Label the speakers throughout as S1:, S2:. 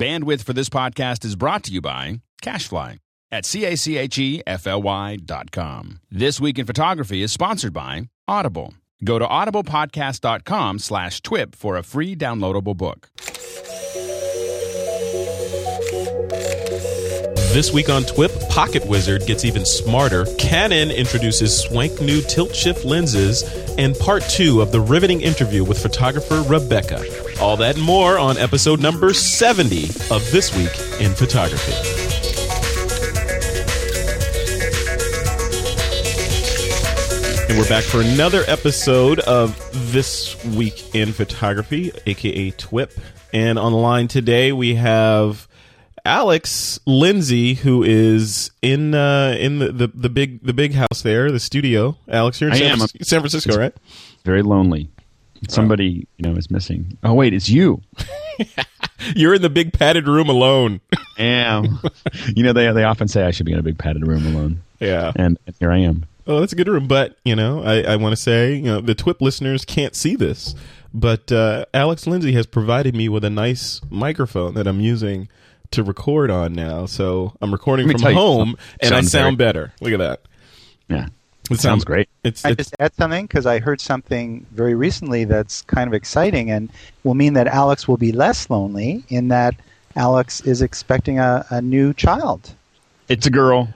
S1: Bandwidth for this podcast is brought to you by Cachefly at C-A-C-H-E-F-L-Y dot com. This Week in Photography is sponsored by Audible. Go to audiblepodcast.com slash twip for a free downloadable book.
S2: This week on TWIP, Pocket Wizard gets even smarter. Canon introduces swank new tilt shift lenses, and part two of the riveting interview with photographer Rebekka. All that and more on episode number 70 of This Week in Photography. And we're back for another episode of This Week in Photography, aka TWIP. And on the line today we have Alex Lindsay, who is in uh, in the, the, the big the big house there, the studio. Alex, you're in San. San Francisco, right?
S3: Very lonely. Somebody, you know, is missing. Oh wait, it's you.
S2: You're in the big padded room alone.
S3: Am. you know, they they often say I should be in a big padded room alone,
S2: yeah.
S3: and, and here I am.
S2: Oh, that's a good room. But you know, I, I want to say, you know, the TWIP listeners can't see this, but uh, Alex Lindsay has provided me with a nice microphone that I'm using to record on now. So I'm recording
S3: Let me
S2: from
S3: tell you
S2: home,
S3: something.
S2: and I
S3: Sounds
S2: sound
S3: very-
S2: better. Look at that.
S3: Yeah,
S2: It
S3: sounds great.
S2: It's,
S4: I
S2: it's
S4: just add something because I heard something very recently that's kind of exciting and will mean that Alex will be less lonely in that Alex is expecting a, a new child.
S3: It's a girl.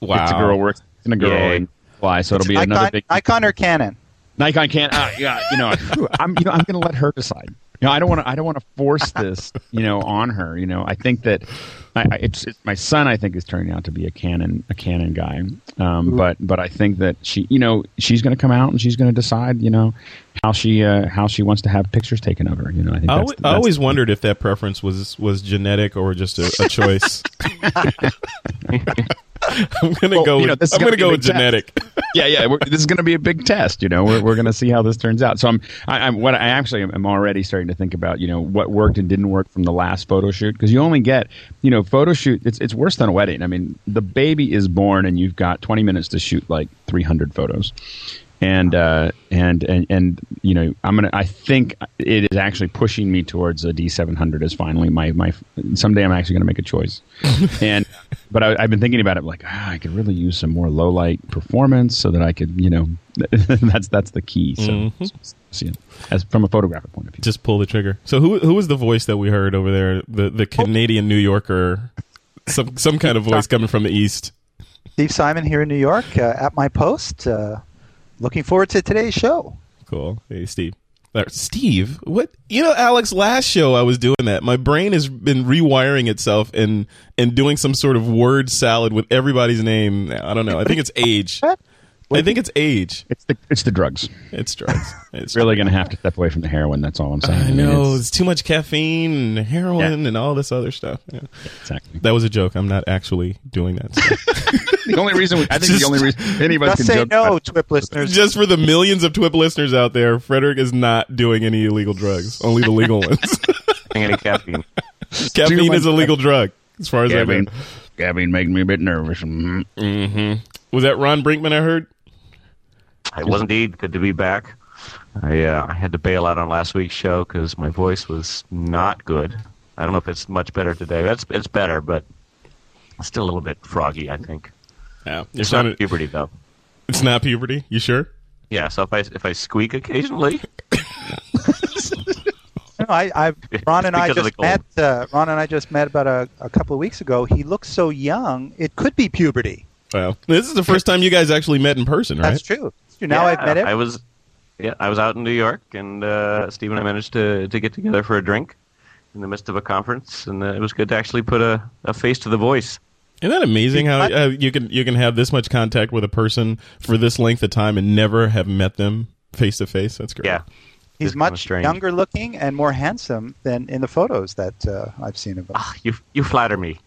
S2: wow.
S3: It's a girl. We're expecting a girl.
S4: Yay.
S3: And fly. So it'll be
S4: Nikon,
S3: another big
S4: Nikon or Canon?
S3: Nikon can't. Uh, yeah, you know, I'm you know I'm going to let her decide. You know, I don't want to. I don't want to force this. You know, on her. You know, I think that I, I- it's, it's my son. I think is turning out to be a Canon a Canon guy. Um, but but I think that she. You know, she's going to come out and she's going to decide. You know, how she uh, how she wants to have pictures taken of her. You know, I think
S2: I,
S3: that's,
S2: I
S3: that's-
S2: always wondered if that preference was was genetic or just a, a choice. I'm gonna
S3: Well,
S2: go.
S3: you know,
S2: with, I'm gonna
S3: gonna
S2: go with
S3: test.
S2: genetic.
S3: yeah, yeah. We're, this is going to be a big test. You know, we're, we're going to see how this turns out. So I'm, I, I'm what I actually am, am already starting to think about. You know, what worked and didn't work from the last photo shoot because you only get, you know, photo shoot. It's it's worse than a wedding. I mean, the baby is born and you've got 20 minutes to shoot like 300 photos. And, uh, and and and you know I'm gonna I think it is actually pushing me towards a D700 is finally my my someday I'm actually gonna make a choice and but I, I've been thinking about it like ah, I could really use some more low light performance so that I could you know that's that's the key. So,
S2: Mhm.
S3: so, see it as from a photographic point of view.
S2: Just pull the trigger. So who who was the voice that we heard over there? The the Canadian New Yorker, some some kind of voice coming from the east.
S4: Steve Simon here in New York uh, at my post. Uh, looking forward to today's show.
S2: Cool. Hey, Steve. Steve, what you know, Alex? Last show I was doing that. My brain has been rewiring itself and and doing some sort of word salad with everybody's name. I don't know. I think it's age.
S4: What?
S2: I think it's age.
S3: It's the it's the drugs.
S2: It's drugs. It's
S3: Really going to have to step away from the heroin. That's all I'm saying.
S2: I
S3: mean,
S2: know
S3: it's-
S2: it's too much caffeine and heroin and all this other stuff. Yeah.
S3: exactly.
S2: That was a joke. I'm not actually doing that. stuff.
S3: the only reason we, I think
S2: Just-
S3: the only reason any of us
S4: Just
S3: can
S4: say
S3: joke
S4: no,
S3: about-
S4: TWIP listeners.
S2: Just for the millions of TWIP listeners out there, Frederick is not doing any illegal drugs. Only the legal ones.
S5: any caffeine.
S2: Caffeine is a legal drug, as far as I know.
S3: Gavin, Gavin making me a bit nervous. Mhm.
S2: hmm Was that Ron Brinkmann? I heard.
S5: It was indeed good to be back. I uh, I had to bail out on last week's show because my voice was not good. I don't know if it's much better today. That's it's better, but still a little bit froggy. I think
S2: Yeah, you're
S5: it's not
S2: sounding,
S5: puberty though.
S2: It's not puberty. You sure?
S5: Yeah, so if I if I squeak occasionally,
S4: No, I, I Ron and I just met. Uh, Ron and I just met about a, a couple of weeks ago. He looks so young. It could be puberty.
S2: Well, this is the first time you guys actually met in person, right?
S4: That's true. Now
S5: yeah,
S4: I've met him.
S5: I was yeah I was out in New York, and uh, Steve and I managed to to get together for a drink in the midst of a conference, and uh, it was good to actually put a, a face to the voice.
S2: Isn't that amazing how uh, you can you can have this much contact with a person for this length of time and never have met them face to face? That's great.
S5: Yeah,
S4: He's
S5: It's kinda
S4: much younger looking and more handsome than in the photos that uh, I've seen of him.
S5: Ah, you you flatter me.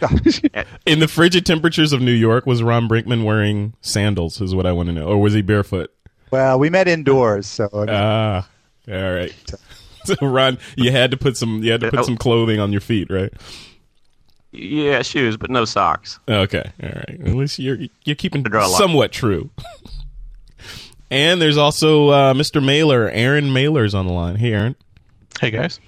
S2: In the frigid temperatures of New York, was Ron Brinkmann wearing sandals? Is what I want to know, or was he barefoot?
S4: Well, we met indoors, so
S2: Ah, all right. So Ron, you had to put some you had to put some clothing on your feet, right?
S5: Yeah, shoes, but no socks.
S2: Okay, all right. At least you're you're keeping
S5: To draw
S2: somewhat true. and there's also uh, Mr. Mahler, Aaron Mahler's on the line. Hey, Aaron.
S6: Hey guys.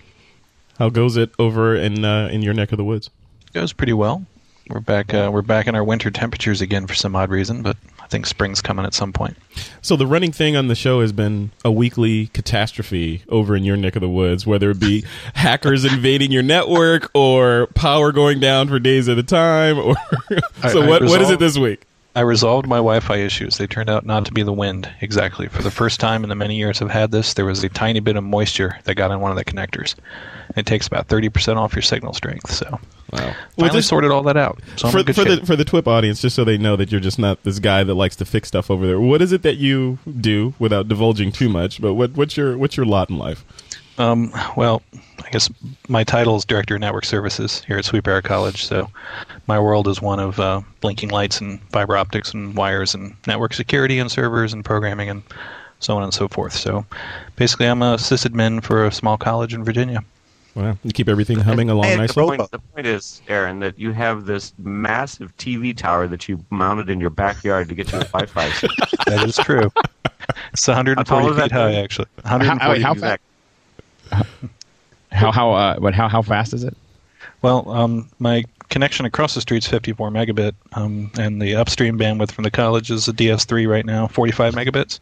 S2: How goes it over in uh, in your neck of the woods?
S6: goes pretty well. We're back. Uh, we're back in our winter temperatures again for some odd reason, but I think spring's coming at some point.
S2: So the running thing on the show has been a weekly catastrophe over in your neck of the woods, whether it be hackers invading your network or power going down for days at a time. Or so,
S6: I- I
S2: what what is it this week?
S6: I resolved my Wi-Fi issues. They turned out not to be the wind exactly. For the first time in the many years I've had this, there was a tiny bit of moisture that got on one of the connectors. It takes about thirty percent off your signal strength. So
S2: Wow. Well,
S6: finally
S2: this-
S6: sorted all that out. So
S2: for for the for the TWIP audience, just so they know that you're just not this guy that likes to fix stuff over there. What is it that you do without divulging too much? But what what's your what's your lot in life?
S6: Um, well, I guess my title is Director of Network Services here at Sweet Briar College. So my world is one of uh, blinking lights and fiber optics and wires and network security and servers and programming and so on and so forth. So basically, I'm a sysadmin for a small college in Virginia.
S2: Wow, you keep everything humming along
S5: Hey,
S2: nicely.
S5: The point, the point is, Aaron, that you have this massive TV tower that you mounted in your backyard to get your Wi-Fi. signal.
S6: That is true. it's 140
S5: How tall is
S6: feet high,
S5: thing?
S6: actually.
S3: How,
S6: 140
S3: how,
S6: feet.
S3: fa- how how uh, but how how fast is it?
S6: Well, um, my connection across the street is 54 megabit, um, and the upstream bandwidth from the college is a DS3 right now, 45 megabits,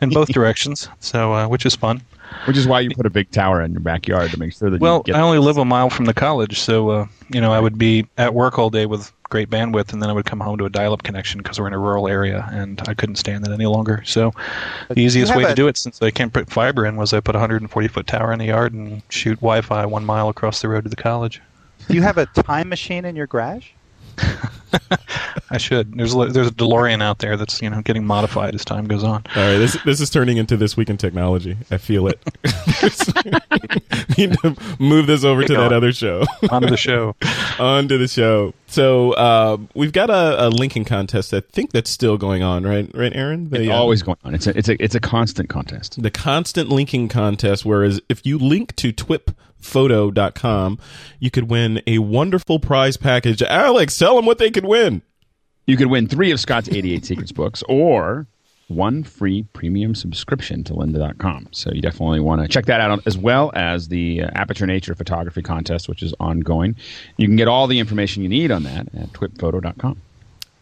S6: in both directions. So, uh, which is fun.
S3: Which is why you put a big tower in your backyard to make sure that
S6: Well,
S3: you get
S6: I only live a mile from the college, so uh, you know I would be at work all day with great bandwidth, and then I would come home to a dial-up connection because we're in a rural area, and I couldn't stand that any longer. So, the easiest way
S4: have
S6: to do it, since I can't put fiber in, was I put a 140 foot tower in the yard and shoot Wi-Fi one mile across the road to the college.
S4: Do you have a time machine in your garage?
S6: I should. There's a, there's a DeLorean out there that's you know getting modified as time goes on.
S2: All right, this this is turning into this week in technology. I feel it. Need to move this over to
S5: Get
S2: that other show.
S6: On to the show.
S2: on to the show. So uh, we've got a, a linking contest. I think that's still going on, right? Right, Aaron?
S3: it's
S2: The, uh,
S3: always going on. It's a it's a it's a constant contest.
S2: the constant linking contest. Whereas if you link to twipphoto.com, you could win a wonderful prize package. Alex, tell them what they could win.
S3: You could win three of Scott's 88 Secrets books or one free premium subscription to lynda.com. So you definitely want to check that out as well as the uh, Aperture Nature Photography Contest, which is ongoing. You can get all the information you need on that at twipphoto.com.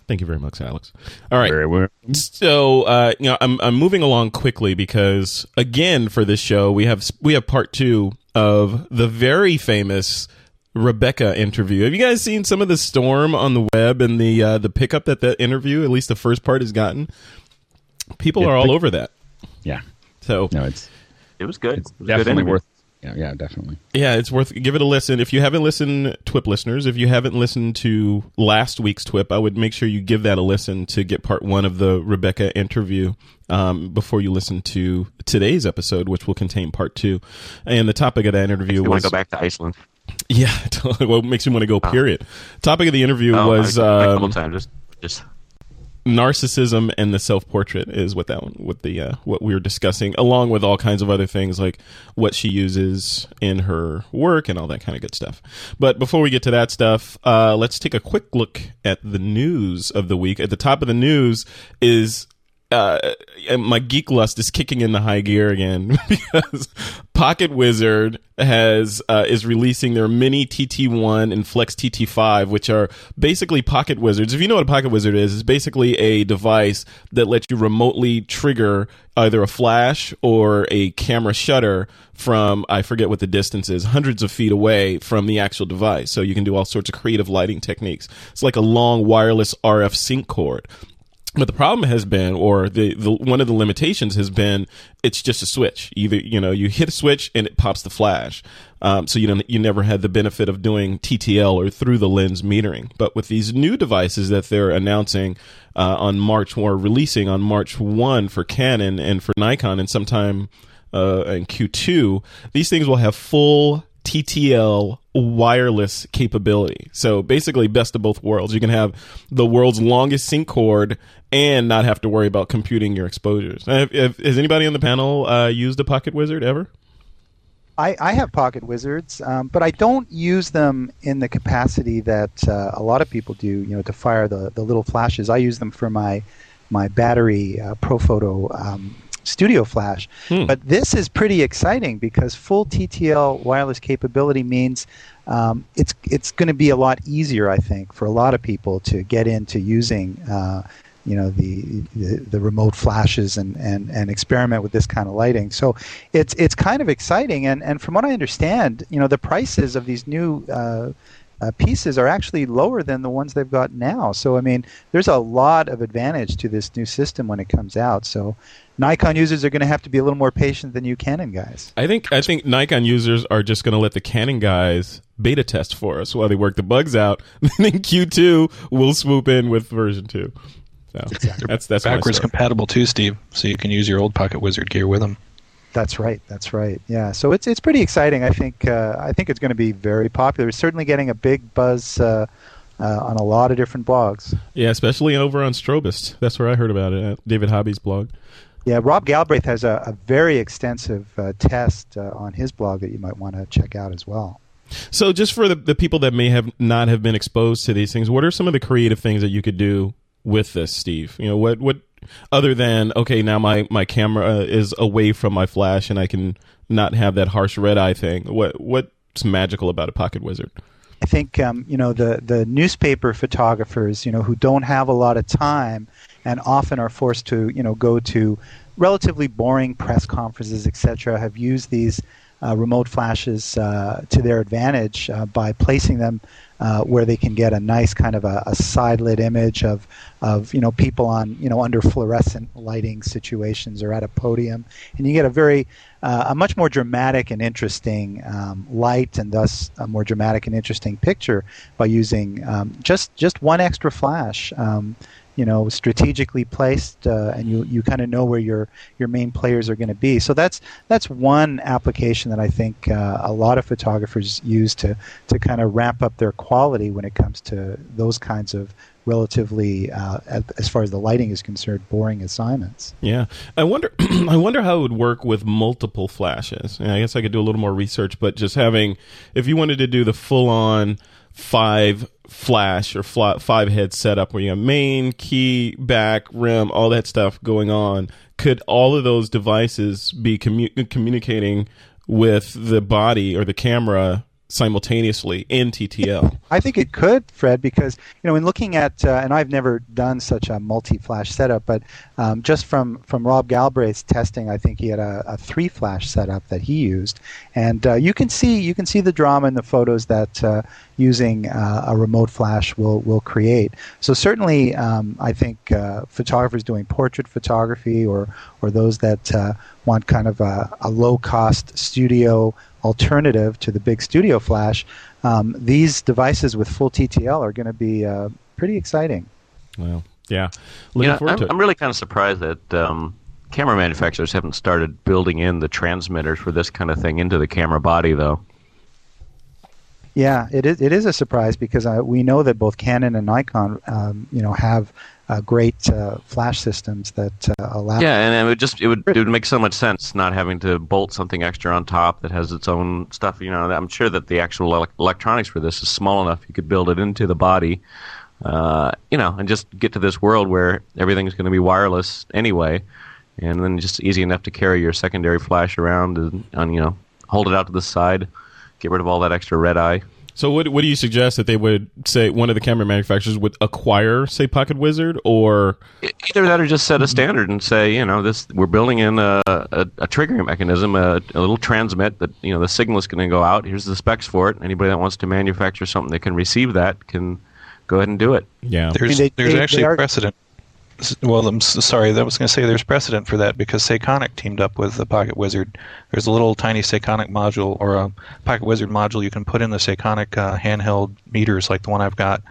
S2: Thank you very much, Alex. All right.
S3: Very well.
S2: So, uh, you know, I'm I'm moving along quickly because again for this show we have we have part two of the very famous Rebekka interview. Have you guys seen some of the storm on the web and the uh, the pickup that that interview, at least the first part, has gotten? People
S3: Yeah,
S2: are all
S3: pick-
S2: over that.
S3: Yeah.
S2: So
S3: No, it's
S5: It was good.
S3: it's
S5: It was a good
S3: definitely worth. Yeah, yeah, definitely.
S2: yeah, it's worth give it a listen. If you haven't listened, TWIP listeners, if you haven't listened to last week's TWIP, I would make sure you give that a listen to get part one of the Rebekka interview um, before you listen to today's episode, which will contain part two. And the topic of that interview
S5: You want
S2: was
S5: to go back to Iceland?
S2: yeah, what makes you want to go? Period. Topic of the interview
S5: Oh,
S2: was
S5: I, a couple
S2: um,
S5: times. Just, just
S2: narcissism and the self portrait is what that one, what the uh, what we were discussing, along with all kinds of other things like what she uses in her work and all that kind of good stuff. But before we get to that stuff, uh, let's take a quick look at the news of the week. At the top of the news is. Uh, my geek lust is kicking in the high gear again because Pocket Wizard has uh, is releasing their mini TT1 and Flex TT5, which are basically Pocket Wizards. If you know what a Pocket Wizard is, it's basically a device that lets you remotely trigger either a flash or a camera shutter from I forget what the distance is, hundreds of feet away from the actual device. So you can do all sorts of creative lighting techniques. It's like a long wireless RF sync cord. But the problem has been, or the, the one of the limitations has been, it's just a switch. Either you know you hit a switch and it pops the flash, um, so you don't you never had the benefit of doing TTL or through the lens metering. But with these new devices that they're announcing uh, on March or releasing on March one for Canon and for Nikon, and sometime uh, in Q2, these things will have full TTL wireless capability. So basically, best of both worlds. You can have the world's longest sync cord and not have to worry about computing your exposures. Have, have- has anybody on the panel uh, used a Pocket Wizard ever?
S4: I, I have Pocket Wizards, um, but I don't use them in the capacity that uh, a lot of people do. You know, to fire the, the little flashes. I use them for my my battery uh, Profoto um, studio flash.
S2: Hmm.
S4: But this is pretty exciting because full TTL wireless capability means um, it's it's going to be a lot easier, I think, for a lot of people to get into using. Uh, you know the, the, the remote flashes and, and, and experiment with this kind of lighting. So it's it's kind of exciting, and, and from what I understand, you know the prices of these new uh, uh, pieces are actually lower than the ones they've got now. So I mean, there's a lot of advantage to this new system when it comes out. So Nikon users are going to have to be a little more patient than you Canon guys.
S2: I think I think Nikon users are just going to let the Canon guys beta test for us while they work the bugs out. then in Q2, we'll swoop in with version two. So that's that's
S6: Backwards compatible too, Steve. So you can use your old Pocket Wizard gear with them.
S4: That's right. That's right. Yeah. So it's it's pretty exciting. I think uh, I think it's going to be very popular. It's certainly getting a big buzz uh, uh, on a lot of different blogs.
S2: Yeah, especially over on Strobist. That's where I heard about it at David Hobby's blog.
S4: Yeah, Rob Galbraith has a, a very extensive uh, test uh, on his blog that you might want to check out as well.
S2: So, just for the, the people that may have not have been exposed to these things, what are some of the creative things that you could do with this, Steve? You know, what what other than okay, now my my camera is away from my flash and I can not have that harsh red eye thing. What what's magical about a Pocket Wizard?
S4: I think um, you know the the newspaper photographers, you know, who don't have a lot of time and often are forced to you know go to relatively boring press conferences, etc., have used these uh, remote flashes uh, to their advantage uh, by placing them uh, where they can get a nice kind of a, a side lit image of of you know people on you know under fluorescent lighting situations or at a podium, and you get a very uh, a much more dramatic and interesting um, light, and thus a more dramatic and interesting picture by using um, just just one extra flash. Um, you know, strategically placed, uh, and you, you kind of know where your your main players are going to be. So that's that's one application that I think uh, a lot of photographers use to to kind of ramp up their quality when it comes to those kinds of relatively, uh, as far as the lighting is concerned, boring assignments.
S2: Yeah, I wonder. I wonder how it would work with multiple flashes. And I guess I could do a little more research, but just having, if you wanted to do the full on five flash or fla- five head setup where you have main, key, back, rim, all that stuff going on, could all of those devices be commu- communicating with the body or the camera simultaneously in TTL?
S4: I think it could, Fred, because you know, in looking at, uh, and I've never done such a multi-flash setup, but um, just from from Rob Galbraith's testing, I think he had a, a three-flash setup that he used, and uh, you can see you can see the drama in the photos that uh, using uh, a remote flash will will create. So certainly, um, I think uh, photographers doing portrait photography or or those that uh, want kind of a, a low-cost studio alternative to the big studio flash, um, these devices with full TTL are going to be uh, pretty exciting.
S2: Well, yeah,
S5: You know,
S2: forward
S5: I'm,
S2: to it.
S5: I'm really kind of surprised that um, camera manufacturers haven't started building in the transmitters for this kind of thing into the camera body, though.
S4: Yeah, it is. It is a surprise because uh, we know that both Canon and Nikon, um, you know, have uh, great uh, flash systems that uh, allow.
S5: Yeah, and it would just it would it would make so much sense not having to bolt something extra on top that has its own stuff. You know, I'm sure that the actual ele- electronics for this is small enough you could build it into the body. Uh, you know, and just get to this world where everything's going to be wireless anyway, and then just easy enough to carry your secondary flash around and, and you know hold it out to the side, get rid of all that extra red eye.
S2: So, what what do you suggest that they would say? One of the camera manufacturers would acquire, say, Pocket Wizard, or
S5: Either that, or just set a standard and say, you know, this we're building in a, a, a triggering mechanism, a, a little transmit that you know the signal is going to go out. Here's the specs for it. Anybody that wants to manufacture something that can receive that can go ahead and do it.
S2: yeah,
S6: There's
S4: they-
S6: there's
S4: they-
S6: actually
S4: they are-
S6: precedent. Well, I'm sorry. I was going to say there's precedent for that because Sekonic teamed up with the Pocket Wizard. There's a little tiny Sekonic module or a Pocket Wizard module you can put in the Sekonic uh, handheld meters like the one I've got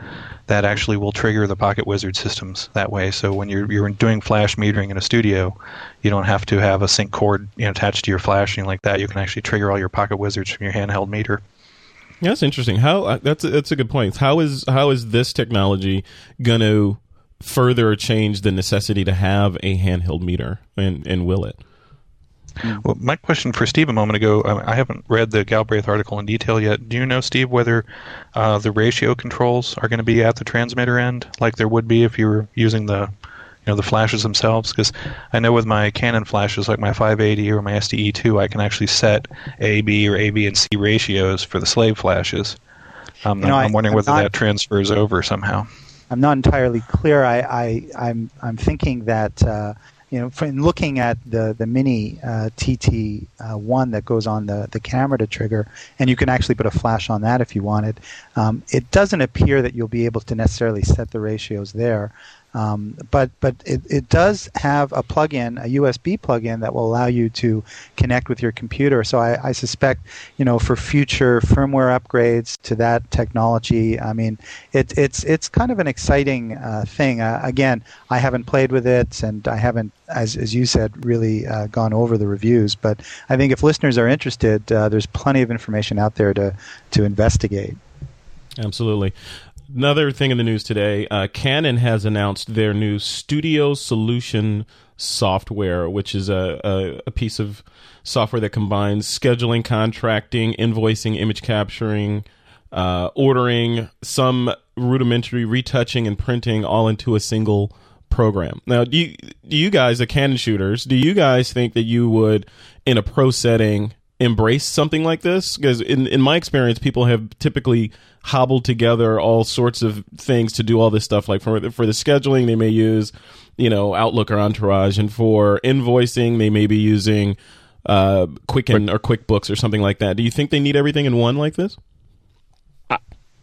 S6: that actually will trigger the Pocket Wizard systems that way. So when you're you're doing flash metering in a studio, you don't have to have a sync cord you know, attached to your flash anything like that. You can actually trigger all your Pocket Wizards from your handheld meter.
S2: Yeah, that's interesting. How uh, that's a, that's a good point. How is how is this technology going to further change the necessity to have a handheld meter, and and will it?
S6: Well, my question for Steve a moment ago, I I haven't read the Galbraith article in detail yet. Do you know, Steve, whether uh, the ratio controls are going to be at the transmitter end, like there would be if you were using the, you know the flashes themselves because I know with my Canon flashes like my 580 or my SDE2 I can actually set A B or A B and C ratios for the slave flashes. Um,
S4: You know,
S6: I'm
S4: I-
S6: wondering
S4: I'm
S6: whether
S4: not-
S6: that transfers over somehow.
S4: I'm not entirely clear. I, I I'm I'm thinking that uh, you know, from looking at the the mini uh, TT uh, one that goes on the the camera to trigger, and you can actually put a flash on that if you wanted. Um, it doesn't appear that you'll be able to necessarily set the ratios there. Um, but but it, it does have a plug-in, a USB plug-in that will allow you to connect with your computer. So I, I suspect, you know, for future firmware upgrades to that technology, I mean, it, it's it's kind of an exciting uh, thing. Uh, again, I haven't played with it, and I haven't, as as you said, really uh, gone over the reviews. But I think if listeners are interested, uh, there's plenty of information out there to to investigate.
S2: Absolutely. Another thing in the news today uh, Canon has announced their new Studio Solution software, which is a, a, a piece of software that combines scheduling, contracting, invoicing, image capturing, uh, ordering, some rudimentary retouching and printing all into a single program. Now, do you, do you guys, the Canon shooters, do you guys think that you would, in a pro setting, embrace something like this? Because in, in my experience, people have typically hobbled together all sorts of things to do all this stuff. Like for for the scheduling, they may use you know Outlook or Entourage, and for invoicing, they may be using uh, Quicken or QuickBooks or something like that. Do you think they need everything in one like this?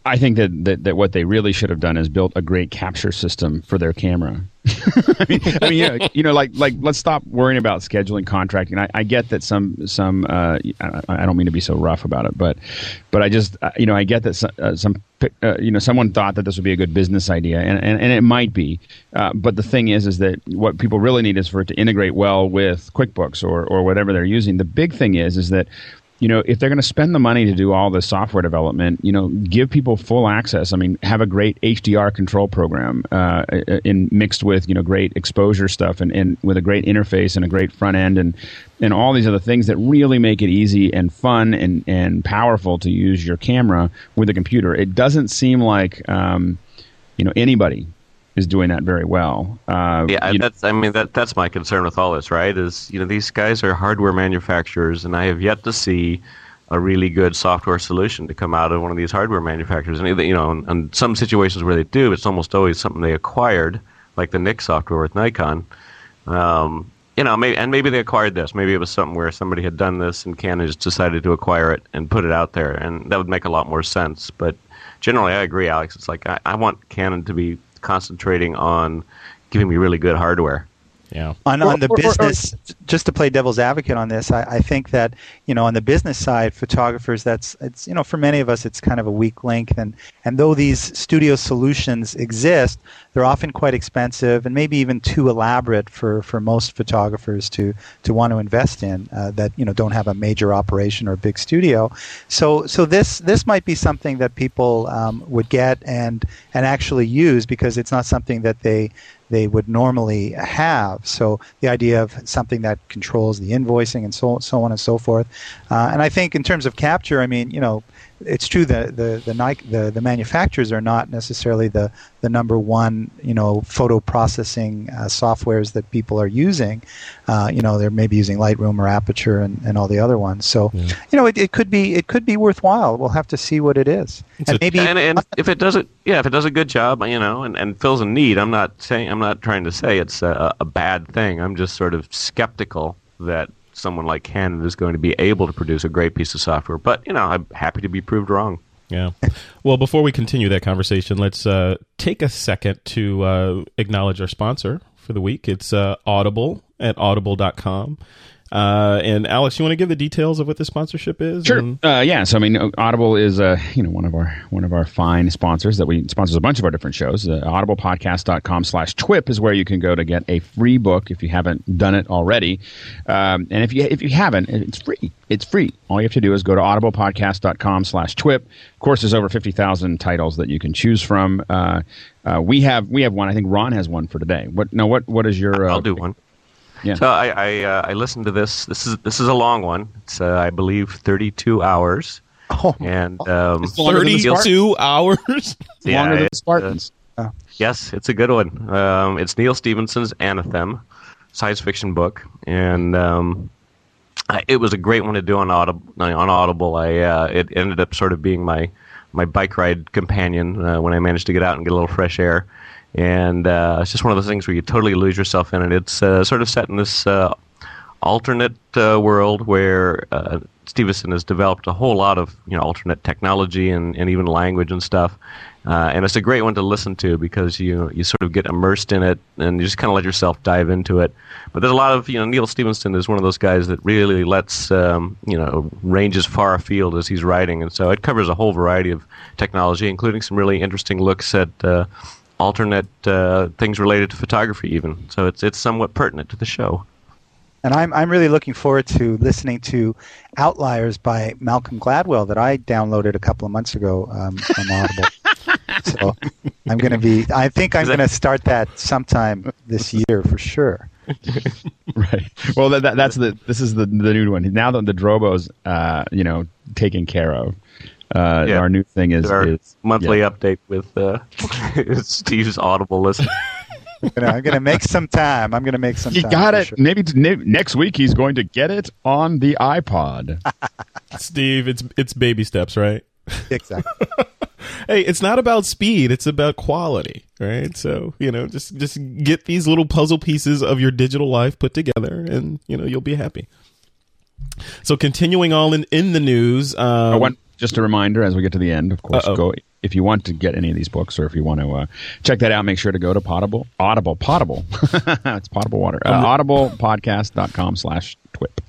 S3: I think that, that, that what they really should have done is built a great capture system for their camera. I mean, I mean you, know, you know, like like let's stop worrying about scheduling, contracting. I, I get that some some uh, I, I don't mean to be so rough about it, but but I just uh, you know I get that some, uh, some uh, you know someone thought that this would be a good business idea, and and, and it might be. Uh, but the thing is, is that what people really need is for it to integrate well with QuickBooks or or whatever they're using. The big thing is is that you know, if they're going to spend the money to do all the software development, you know, give people full access. I mean, have a great HDR control program uh, in mixed with you know great exposure stuff and, and with a great interface and a great front end and and all these other things that really make it easy and fun and and powerful to use your camera with a computer. It doesn't seem like um, you know anybody is doing that very well. Uh,
S5: Yeah,
S3: know-
S5: that's. I mean, that that's my concern with all this, right? Is you know these guys are hardware manufacturers, and I have yet to see a really good software solution to come out of one of these hardware manufacturers. And you know, in, in some situations where they do, it's almost always something they acquired, like the Nik software with Nikon. Um, you know, maybe, and maybe they acquired this. Maybe it was something where somebody had done this, and Canon just decided to acquire it and put it out there, and that would make a lot more sense. But generally, I agree, Alex. It's like I, I want Canon to be concentrating on giving me really good hardware.
S2: Yeah.
S4: on, on the
S3: or- or-
S4: business just to play devil's advocate on this I, I think that you know on the business side photographers that's it's you know for many of us it's kind of a weak link and and though these studio solutions exist they're often quite expensive and maybe even too elaborate for, for most photographers to, to want to invest in uh, that you know don't have a major operation or a big studio so so this this might be something that people um, would get and and actually use because it's not something that they they would normally have. So the idea of something that controls the invoicing and so so on and so forth. Uh, and I think in terms of capture, I mean, you know, it's true that the the Nike, the, the manufacturers are not necessarily the the number one you know photo processing uh, softwares that people are using. Uh, you know, they're maybe using Lightroom or Aperture and, and all the other ones. So you know, it, it could be it could be worthwhile. We'll have to see what it is.
S2: It's
S4: and
S2: a-
S4: maybe
S5: and, and if it does it, yeah, if it does a good job, you know, and, and fills a need, I'm not saying I'm not trying to say it's a, a bad thing. I'm just sort of skeptical that someone like Canon is going to be able to produce a great piece of software. But you know, I'm happy to be proved wrong.
S2: Yeah. Well, before we continue that conversation, let's uh, take a second to uh, acknowledge our sponsor for the week. It's uh, Audible at audible.com. Uh, and Alex, you want to give the details of what the sponsorship is?
S3: Sure.
S2: And-
S3: Uh, yeah. So I mean, Audible is uh, you know one of our one of our fine sponsors that we sponsors a bunch of our different shows. Uh, audiblepodcast.com slash twip is where you can go to get a free book if you haven't done it already. Um, and if you if you haven't, it's free. It's free. All you have to do is go to audiblepodcast.com slash twip. Of course, there's over fifty thousand titles that you can choose from. Uh, uh, we have we have one. I think Ron has one for today. What? No. What? What is your? Uh,
S5: I'll do one.
S3: Yeah.
S5: So I I, uh, I listened to this. This is this is a long one. It's uh, I believe 32 hours.
S4: Oh,
S5: And um,
S3: It's longer than the Spartans.
S2: 32 hours?
S5: yeah,
S3: longer than
S5: it's, uh,
S3: Spartans.
S4: Oh.
S5: Yes, it's a good one. Um, it's Neal Stephenson's Anathem, science fiction book, and um, I, it was a great one to do on Audible. On Audible, I uh, it ended up sort of being my my bike ride companion uh, when I managed to get out and get a little fresh air. And uh, it's just one of those things where you totally lose yourself in it. It's uh, sort of set in this uh, alternate uh, world where uh, Stephenson has developed a whole lot of you know alternate technology and, and even language and stuff. Uh, and it's a great one to listen to because you you sort of get immersed in it and you just kind of let yourself dive into it. But there's a lot of you know Neal Stephenson is one of those guys that really lets um, you know ranges far afield as he's writing, and so it covers a whole variety of technology, including some really interesting looks at alternate uh, things related to photography, even. So it's it's somewhat pertinent to the show.
S4: And I'm I'm really looking forward to listening to Outliers by Malcolm Gladwell that I downloaded a couple of months ago um, from Audible. so I'm going to be. I think I'm going to start that sometime this year for sure.
S3: right. Well, that, that, that's the. This is the the new one. Now that the Drobo's, uh, you know, taken care of. Uh,
S5: Yeah.
S3: Our new thing is,
S5: Our
S3: is
S5: monthly
S3: yeah.
S5: update with uh, Steve's Audible list.
S4: I'm gonna, I'm gonna make some time. I'm going to make some.
S3: He
S4: time
S3: got it.
S4: sure.
S3: Maybe t- next week he's going to get it on the iPod.
S2: Steve, it's it's baby steps, right?
S4: Exactly.
S2: Hey, it's not about speed; it's about quality, right? So you know, just just get these little puzzle pieces of your digital life put together, and you know you'll be happy. So, continuing on in, in the news, um,
S3: Uh, one, just a reminder as we get to the end, of course,
S2: Uh-oh.
S3: go if you want to get any of these books or if you want to uh, check that out, make sure to go to Potable, Audible, Potable. it's potable water. Uh, audiblepodcast.com slash twip.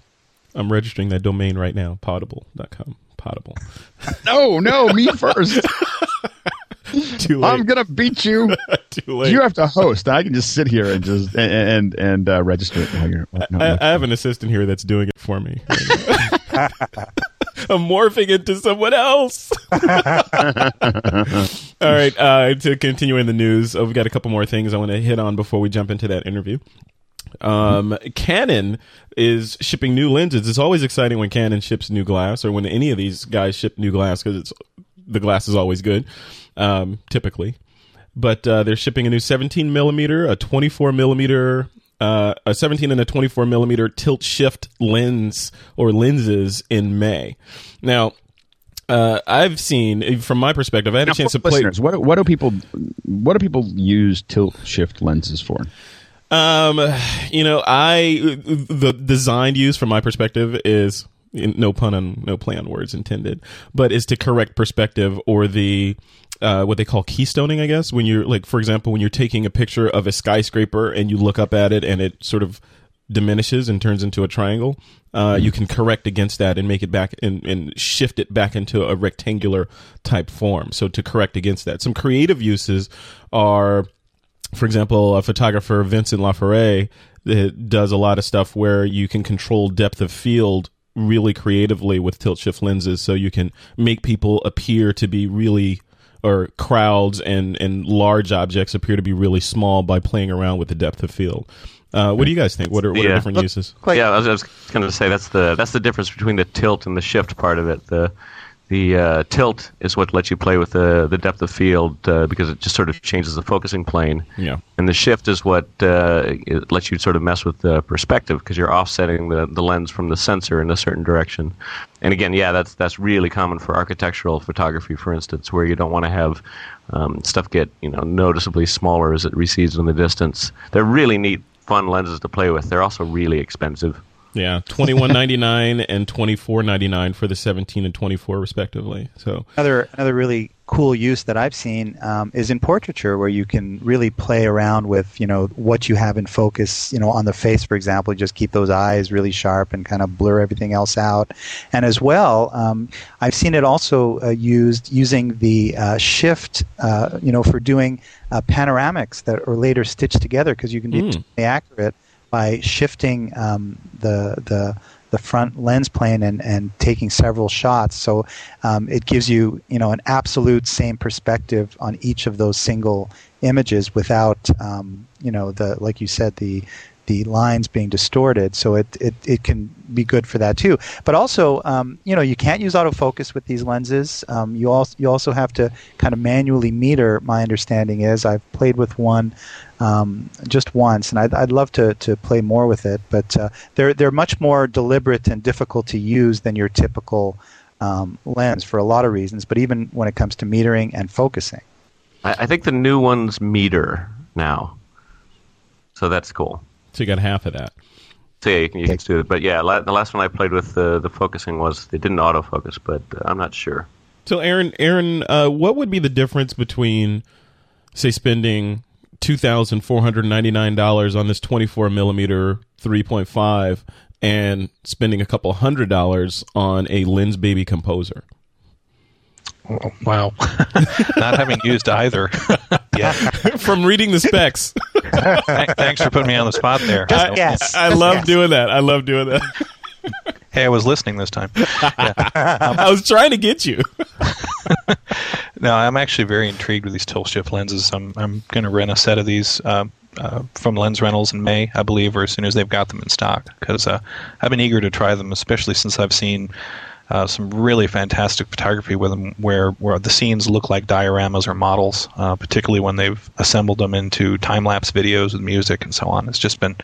S2: I'm registering that domain right now, potable.com. Potable.
S3: No, no, me first.
S2: Too late.
S3: I'm going to beat you.
S2: Too late.
S3: You have to host. I can just sit here and just and and, and uh, register it while you're. no,
S2: I,
S3: no.
S2: I have an assistant here that's doing it for me. I'm morphing into someone else. All right. Uh, to continue in the news, oh, we've got a couple more things I want to hit on before we jump into that interview. Um, Canon is shipping new lenses. It's always exciting when Canon ships new glass, or when any of these guys ship new glass, because it's the glass is always good, um, typically. But uh, they're shipping a new 17 millimeter, a 24 millimeter, uh, a 17 and a 24 millimeter tilt shift lens or lenses in May. Now, uh, I've seen from my perspective, I had a chance to play.
S3: listeners, what what do people what do people use tilt shift lenses for?
S2: Um, you know, I the design use from my perspective is no pun on no play on words intended, but is to correct perspective or the uh, what they call keystoning, I guess. When you're like, for example, when you're taking a picture of a skyscraper and you look up at it and it sort of diminishes and turns into a triangle, uh, you can correct against that and make it back and, and shift it back into a rectangular type form. So to correct against that, some creative uses are for example, a photographer, Vincent that does a lot of stuff where you can control depth of field really creatively with tilt shift lenses. So you can make people appear to be really, or crowds and, and large objects appear to be really small by playing around with the depth of field. Uh, what do you guys think? What are, what are
S5: Yeah.
S2: different uses?
S5: Yeah, I was, I was going to say that's the that's the difference between the tilt and the shift part of it. The the uh, tilt is what lets you play with the the depth of field uh, because it just sort of changes the focusing plane.
S2: Yeah.
S5: And the shift is what uh, it lets you sort of mess with the perspective because you're offsetting the, the lens from the sensor in a certain direction. And again, yeah, that's that's really common for architectural photography, for instance, where you don't want to have um, stuff get you know noticeably smaller as it recedes in the distance. They're really neat, fun lenses to play with. They're also really expensive.
S2: Yeah, twenty one ninety nine and twenty four ninety nine for the seventeen and twenty four respectively. So
S4: Another another really cool use that I've seen um, is in portraiture, where you can really play around with you know what you have in focus. You know, on the face, for example, just keep those eyes really sharp and kind of blur everything else out. And as well, um, I've seen it also uh, used using the uh, shift, uh, you know, for doing uh, panoramics that are later stitched together because you can be
S2: Mm.
S4: accurate by shifting um, the the the front lens plane and, and taking several shots. So um, it gives you you know an absolute same perspective on each of those single images without um, you know the like you said the the lines being distorted. So it, it, it can be good for that too. But also, um, you know, you can't use autofocus with these lenses. Um, you also you also have to kind of manually meter. My understanding is I've played with one um, just once, and I'd, I'd love to, to play more with it. But uh, they're they're much more deliberate and difficult to use than your typical um, lens for a lot of reasons. But even when it comes to metering and focusing,
S5: I, I think the new ones meter now, so that's cool.
S2: So you got half of that.
S5: So yeah, you can, you can do it. But yeah, la- the last one I played with uh, the focusing was they didn't autofocus, but uh, I'm not sure.
S2: So Aaron, Aaron, uh, what would be the difference between, say, spending two thousand four hundred ninety nine dollars on this twenty four millimeter three point five and spending a couple hundred dollars on a Lensbaby composer?
S6: Oh, wow. Not having used either yet.
S2: From reading the specs,
S6: Thanks for putting me on the spot there.
S4: Just guess.
S2: I
S4: Just
S2: love
S4: guess.
S2: doing that. I love doing that.
S6: Hey, I was listening this time.
S2: I was trying to get you.
S6: No, I'm actually very intrigued with these tilt shift lenses. I'm I'm going to rent a set of these uh, uh, from Lens Rentals in May, I believe, or as soon as they've got them in stock. Because uh, I've been eager to try them, especially since I've seen uh, some really fantastic photography with them, where where the scenes look like dioramas or models. Uh, particularly when they've assembled them into time lapse videos with music and so on. It's just been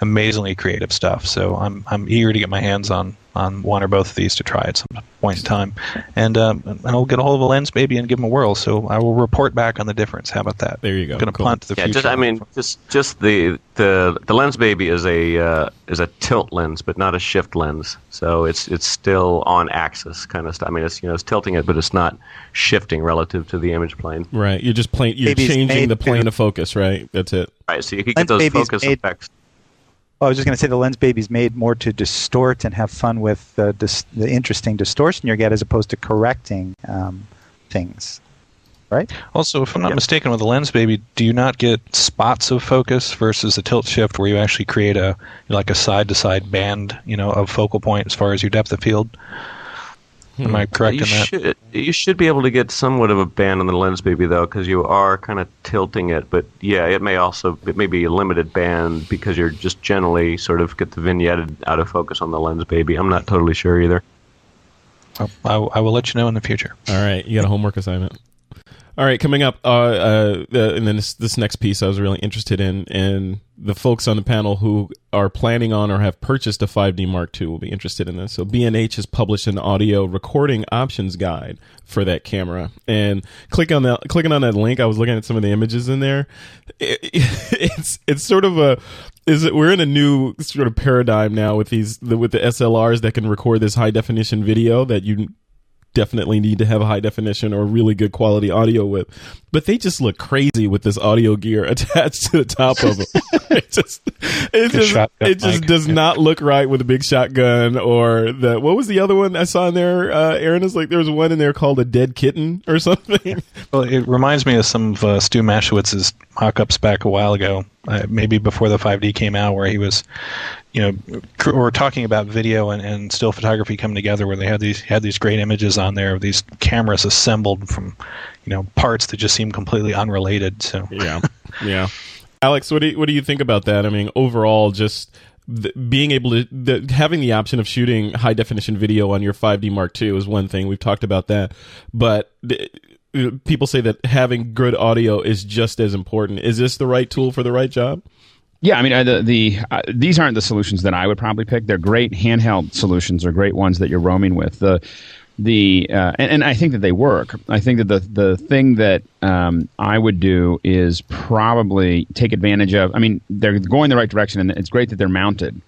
S6: amazingly creative stuff. So I'm I'm eager to get my hands on on one or both of these to try at some point in time, and um, and I'll get a hold of a Lensbaby and give them a whirl. So I will report back on the difference. How about that?
S2: There you go.
S6: I'm going to
S2: Cool.
S6: punt to the
S5: Yeah,
S6: future.
S5: just I mean, just just the the the lens baby is a uh, is a tilt lens, but not a shift lens. So it's it's still on axis kind of stuff. I mean, it's you know it's tilting it, but it's not shifting relative to the image plane.
S2: Right. You're just playing. You're
S4: Baby's
S2: changing the plane
S4: to-
S2: of focus. Right. That's it.
S5: Right. So you could
S4: Lens
S5: get those
S4: baby's
S5: focus
S4: made-
S5: effects.
S4: Well, I was just going to say the lens baby's made more to distort and have fun with the, dis- the interesting distortion you get as opposed to correcting um, things. Right?
S6: Also, if I'm not mistaken, with the lens baby, do you not get spots of focus versus the tilt shift, where you actually create a like a side to side band, you know, of focal point as far as your depth of field? Am I hmm. correct
S5: you
S6: in that?
S5: should you should be able to get somewhat of a band on the lens baby though, because you are kind of tilting it. But yeah, it may also it may be a limited band because you're just generally sort of get the vignetted out of focus on the lens baby. I'm not totally sure either.
S6: I, I, I will let you know in the future.
S2: All right, you got a homework assignment. All right, coming up, uh, uh, uh, and then this, this next piece I was really interested in, and the folks on the panel who are planning on or have purchased a 5D Mark II will be interested in this. So B&H has published an audio recording options guide for that camera, and click on that, clicking on that link, I was looking at some of the images in there. It, it's it's sort of a is it we're in a new sort of paradigm now with these the, with the SLRs that can record this high definition video that you definitely need to have a high definition or really good quality audio with. But they just look crazy with this audio gear attached to the top of them. it just, it just, it just
S6: mic.
S2: does not look right with a big shotgun or the, what was the other one I saw in there? Uh, Aaron is like, there was one in there called a dead kitten or something.
S6: Well, it reminds me of some of uh, Stu Maschwitz's mock-ups back a while ago, uh, maybe before the 5D came out, where he was, you know, cr- or talking about video and, and still photography coming together, where they had these had these great images on there of these cameras assembled from, you know, parts that just seemed completely unrelated. So
S2: Yeah, yeah. Alex, what do you, what do you think about that? I mean, overall, just th- being able to the, having the option of shooting high definition video on your 5D Mark II is one thing. We've talked about that, but th- people say that having good audio is just as important. Is this the right tool for the right job?
S3: Yeah, I mean, uh, the, the uh, these aren't the solutions that I would probably pick. They're great handheld solutions. They're great ones that you're roaming with. The the uh, and, and I think that they work. I think that the the thing that um, I would do is probably take advantage of. I mean, they're going the right direction, and it's great that they're mounted.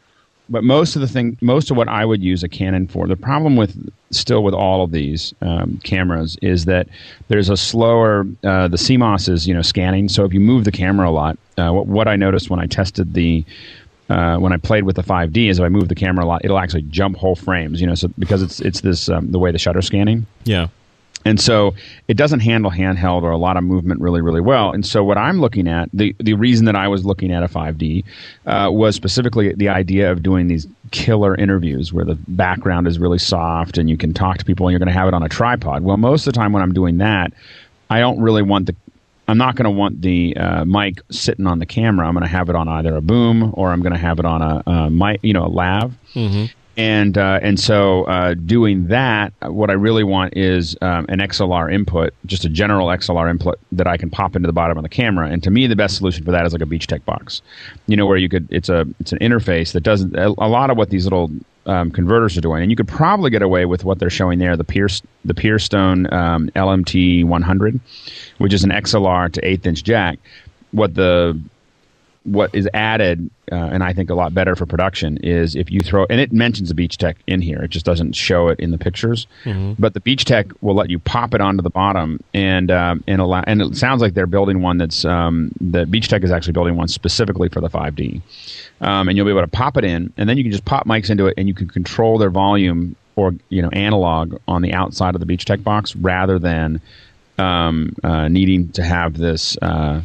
S3: But most of the thing, most of what I would use a Canon for, the problem with still with all of these um, cameras is that there's a slower. Uh, the CMOS is you know scanning, so if you move the camera a lot, uh, what, what I noticed when I tested the uh, when I played with the 5D is if I move the camera a lot, it'll actually jump whole frames. You know, so because it's it's this um, the way the shutter scanning.
S2: Yeah.
S3: And so it doesn't handle handheld or a lot of movement really, really well. And so what I'm looking at, the, the reason that I was looking at a 5D uh, was specifically the idea of doing these killer interviews where the background is really soft and you can talk to people and you're going to have it on a tripod. Well, most of the time when I'm doing that, I don't really want the I'm not going to want the uh, mic sitting on the camera. I'm going to have it on either a boom or I'm going to have it on a, a mic, you know, a lav.
S2: Mm-hmm.
S3: And uh, and so uh, doing that, what I really want is um, an XLR input, just a general XLR input that I can pop into the bottom of the camera. And to me, the best solution for that is like a BeachTek box, you know, where you could it's a it's an interface that doesn't a, a lot of what these little um, converters are doing, and you could probably get away with what they're showing there the Pierce the Pearstone um, LMT 100, which is an XLR to eighth inch jack. What the what is added, uh, and I think a lot better for production, is if you throw, and it mentions the BeachTek in here. It just doesn't show it in the pictures. But the BeachTek will let you pop it onto the bottom, and um, and allow. And it sounds like they're building one that's um, the BeachTek is actually building one specifically for the 5D, um, and you'll be able to pop it in, and then you can just pop mics into it, and you can control their volume or you know analog on the outside of the BeachTek box rather than um, uh, needing to have this. Uh,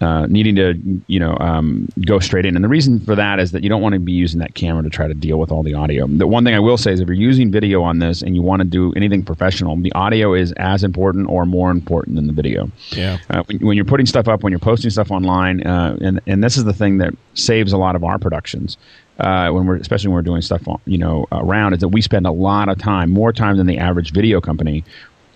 S3: uh, needing to you know um, go straight in. And the reason for that is that you don't want to be using that camera to try to deal with all the audio. The one thing I will say is if you're using video on this and you want to do anything professional, the audio is as important or more important than the video.
S2: Yeah.
S3: Uh, when, when you're putting stuff up, when you're posting stuff online, uh, and and this is the thing that saves a lot of our productions. Uh, when we're especially when we're doing stuff on, you know around is that we spend a lot of time more time than the average video company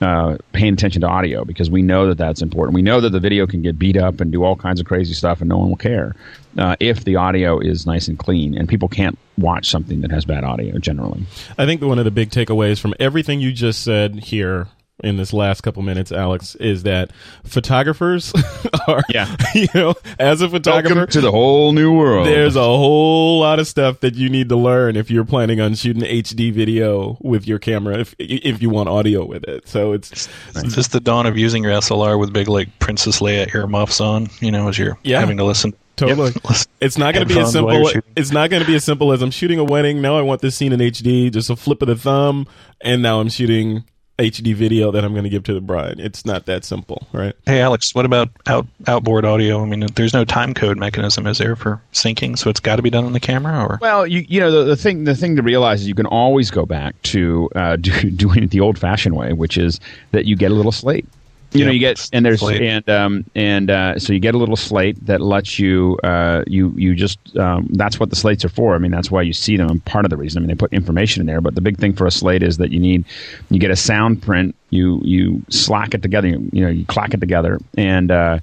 S3: uh, paying attention to audio because we know that that's important. We know that the video can get beat up and do all kinds of crazy stuff, and no one will care uh, if the audio is nice and clean. And people can't watch something that has bad audio generally.
S2: I think one of the big takeaways from everything you just said here in this last couple minutes, Alex, is that photographers are,
S3: Yeah.
S2: you know, as a photographer,
S3: Welcome to the whole new world.
S2: there's a whole lot of stuff that you need to learn if you're planning on shooting HD video with your camera, if if you want audio with it. So it's
S6: this the dawn of using your SLR with big like Princess Leia earmuffs on? You know, as you're
S2: Yeah.
S6: having to listen.
S2: Totally.
S6: Listen-
S2: It's not going to be as simple. It's not going to be as simple as I'm shooting a wedding. Now I want this scene in HD. Just a flip of the thumb, and now I'm shooting HD video that I'm going to give to the bride. It's not that simple, right?
S6: Hey Alex, what about out outboard audio? I mean, there's no time code mechanism, is there, for syncing? So it's got to be done on the camera, or
S3: Well, you you know the, the thing the thing to realize is you can always go back to uh, do, doing it the old fashioned way, which is that you get a little slate. You know, you get and there's
S6: slate.
S3: and um, and uh, so you get a little slate that lets you uh, you you just um, that's what the slates are for. I mean, that's why you see them. And part of the reason, I mean, they put information in there. But the big thing for a slate is that you need you get a sound print. You you slack it together. You, you know, you clack it together, and uh,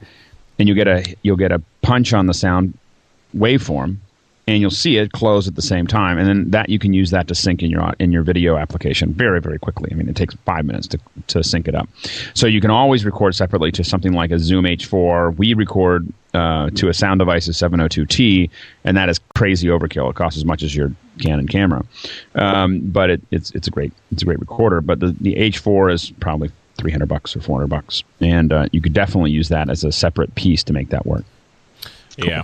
S3: and you get a you'll get a punch on the sound waveform and you'll see it close at the same time. And then that you can use that to sync in your in your video application very very quickly. I mean it takes five minutes to, to sync it up. So you can always record separately to something like a zoom h4 we record uh, to a sound device's 702t and that is crazy overkill. It costs as much as your canon camera. Um, but it, it's it's a great it's a great recorder. But the, the h4 is probably 300 bucks or 400 bucks. And uh, you could definitely use that as a separate piece to make that work.
S2: Yeah.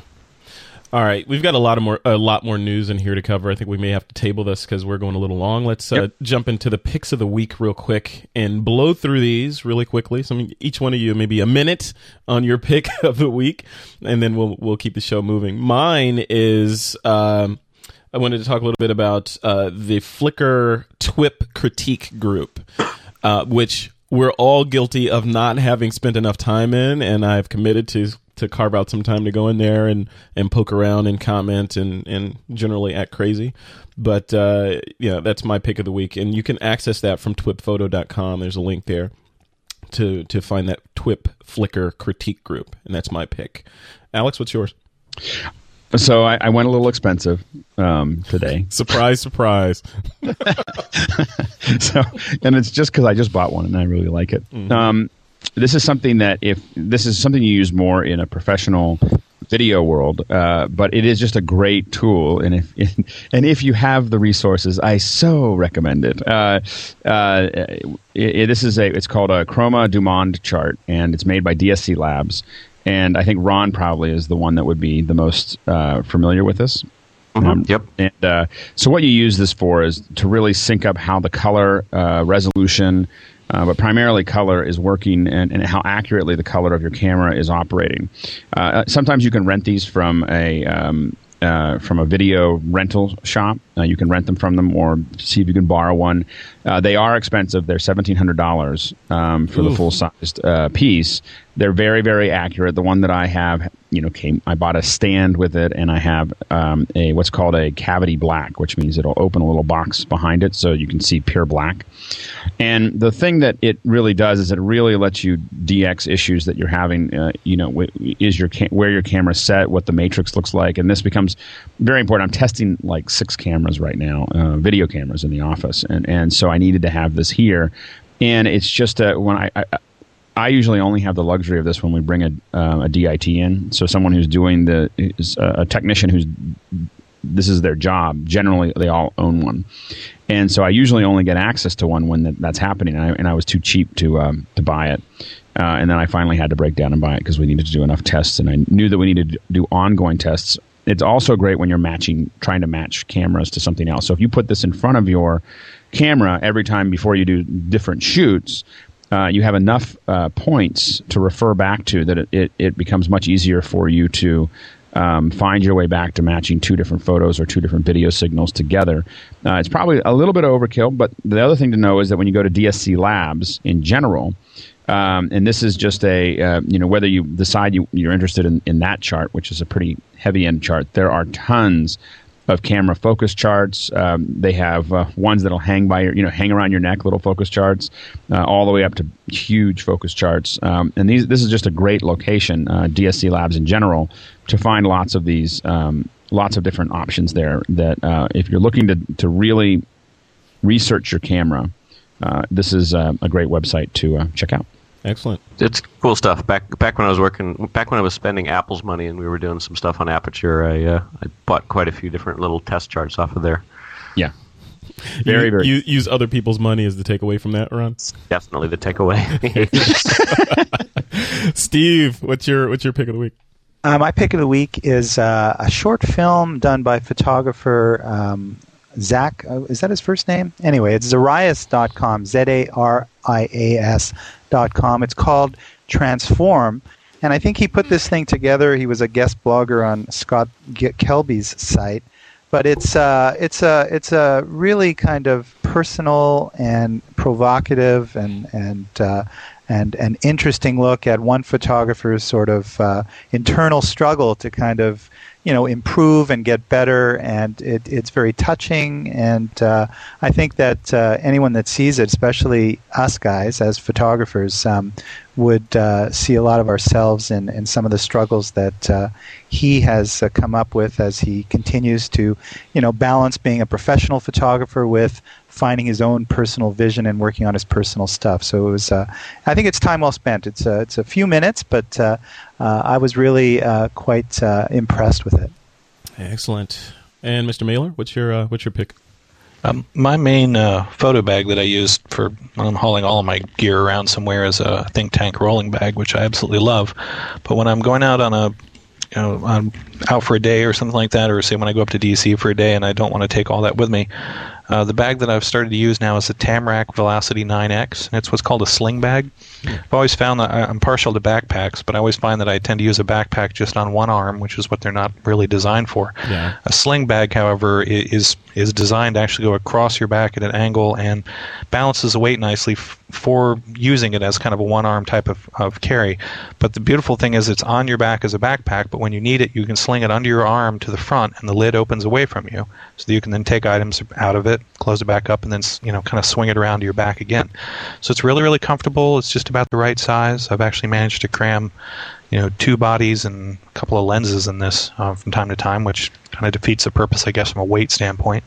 S2: All right, we've got a lot of more a lot more news in here to cover. I think we may have to table this because we're going a little long. Let's uh, jump into the picks of the week real quick and blow through these really quickly. So each one of you maybe a minute on your pick of the week, and then we'll we'll keep the show moving. Mine is um, I wanted to talk a little bit about uh, the Flickr TWIP critique group, uh, which we're all guilty of not having spent enough time in, and I've committed to to carve out some time to go in there and, and poke around and comment and, and generally act crazy. But uh, yeah, that's my pick of the week, and you can access that from twipphoto.com. There's a link there to to find that TWIP Flickr critique group, and that's my pick. Alex, what's yours?
S3: So I, I went a little expensive um, today.
S2: Surprise, surprise.
S3: so, and it's just because I just bought one and I really like it. Um, this is something that if this is something you use more in a professional video world, uh, but it is just a great tool. And if and if you have the resources, I so recommend it. Uh, uh, it, it- this is a it's called a ChromaDuMonde chart, and it's made by DSC Labs. And I think Ron probably is the one that would be the most uh, familiar with this. Um,
S5: Yep.
S3: And uh, so, what you use this for is to really sync up how the color uh, resolution, uh, but primarily color, is working and, and how accurately the color of your camera is operating. Uh, sometimes you can rent these from a um, uh, from a video rental shop. Uh, you can rent them from them or see if you can borrow one. Uh, they are expensive. They're seventeen hundred dollars um, for the full sized uh, piece. They're very very accurate. The one that I have, you know, came. I bought a stand with it, and I have um, a what's called a cavity black, which means it'll open a little box behind it so you can see pure black. And the thing that it really does is it really lets you DX issues that you're having. Uh, you know, is your where your camera's set, what the matrix looks like, and this becomes very important. I'm testing like six cameras right now, uh, video cameras in the office, and and so I needed to have this here. And it's just a, when I, I I usually only have the luxury of this when we bring a, uh, a DIT in. So someone who's doing the is a technician who's this is their job. Generally, they all own one, and so I usually only get access to one when that, that's happening. And I, and I was too cheap to um, to buy it, uh, and then I finally had to break down and buy it because we needed to do enough tests, and I knew that we needed to do ongoing tests. It's also great when you're matching, trying to match cameras to something else. So if you put this in front of your camera every time before you do different shoots, uh, you have enough uh, points to refer back to that it, it, it becomes much easier for you to um, find your way back to matching two different photos or two different video signals together. Uh, it's probably a little bit overkill, but the other thing to know is that when you go to DSC Labs in general, um, and this is just a uh, you know whether you decide you, you're interested in, in that chart, which is a pretty heavy end chart. There are tons of camera focus charts. Um, they have uh, ones that'll hang by your, you know, hang around your neck, little focus charts, uh, all the way up to huge focus charts. Um, and these, this is just a great location, uh, DSC Labs in general, to find lots of these, um, lots of different options there. That uh, if you're looking to to really research your camera, uh, this is a great website to check out.
S2: Excellent.
S5: It's cool stuff. Back back when I was working, back when I was spending Apple's money and we were doing some stuff on Aperture, I uh, I bought quite a few different little test charts off of there.
S3: Yeah. Very,
S2: you,
S3: very.
S2: You use other people's money as the takeaway from that, Ron.
S5: Definitely the takeaway.
S2: Steve, what's your what's your pick of the week?
S4: Uh, my pick of the week is uh, a short film done by photographer um, Zach. Uh, is that his first name? Anyway, it's Zarias.com. Z A R I A S.com. It's called Transform. And I think he put this thing together. He was a guest blogger on Scott Kelby's site. But it's uh, it's a it's a really kind of personal and provocative and and uh, and an interesting look at one photographer's sort of uh, internal struggle to kind of you know improve and get better. And it, it's very touching. And uh, I think that uh, anyone that sees it especially us guys as photographers um, would uh, see a lot of ourselves in, in some of the struggles that uh, he has uh, come up with as he continues to you know balance being a professional photographer with finding his own personal vision and working on his personal stuff. So it was, uh, I think it's time well spent. It's a, it's a few minutes, but uh, uh, I was really uh, quite uh, impressed with it.
S2: Excellent. And Mr. Mahler, what's your uh, what's your pick?
S6: Um, my main photo bag that I use for when I'm hauling all of my gear around somewhere is a think tank rolling bag, which I absolutely love. But when I'm going out on a you know, I'm out for a day or something like that, or say when I go up to DC for a day and I don't want to take all that with me, uh, the bag that I've started to use now is the Tamrac Velocity 9X, and it's what's called a sling bag. I've always found that I'm partial to backpacks, but I always find that I tend to use a backpack just on one arm, which is what they're not really designed for.
S2: Yeah.
S6: A sling bag, however, is is designed to actually go across your back at an angle and balances the weight nicely f- for using it as kind of a one arm type of, of carry. But the beautiful thing is it's on your back as a backpack, but when you need it, you can sling it under your arm to the front, and the lid opens away from you, so that you can then take items out of it, close it back up, and then you know kind of swing it around to your back again. So it's really really comfortable. It's just about the right size. I've actually managed to cram you know two bodies and a couple of lenses in this uh, from time to time, which kind of defeats the purpose, I guess, from a weight standpoint.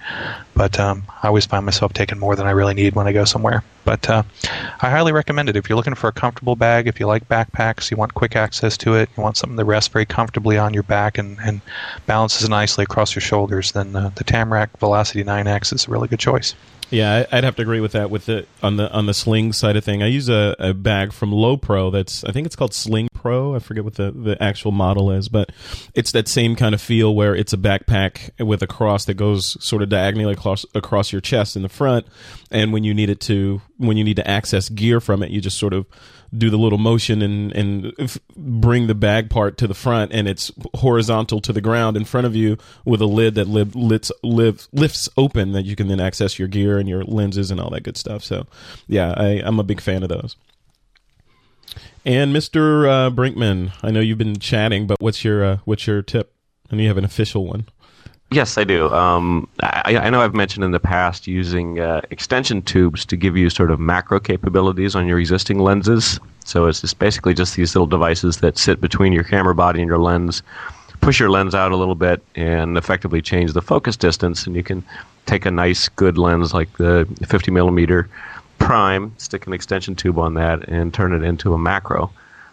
S6: But um, I always find myself taking more than I really need when I go somewhere. But uh, I highly recommend it if you're looking for a comfortable bag. If you like backpacks, you want quick access to it, you want something that rests very comfortably on your back and, and balances nicely across your shoulders, then uh, the Tamrac Velocity 9X is a really good choice.
S2: Yeah, I'd have to agree with that. With the on the on the sling side of thing, I use a, a bag from Lowepro. That's I think it's called Sling Pro. I forget what the the actual model is, but it's that same kind of feel where it's a backpack with a cross that goes sort of diagonally across across your chest in the front, and when you need it to when you need to access gear from it, you just sort of do the little motion and and f- bring the bag part to the front, and it's horizontal to the ground in front of you with a lid that lib, lits, live, lifts open that you can then access your gear and your lenses and all that good stuff. So, yeah, I, I'm a big fan of those. And Mr. Uh, Brinkmann, I know you've been chatting, but what's your uh, what's your tip? And you have an official one.
S5: Yes, I do. Um, I, I, know I've mentioned in the past using uh, extension tubes to give you sort of macro capabilities on your existing lenses. So it's just basically just these little devices that sit between your camera body and your lens, push your lens out a little bit, and effectively change the focus distance. And you can take a nice, good lens like the 50 millimeter prime, stick an extension tube on that, and turn it into a macro.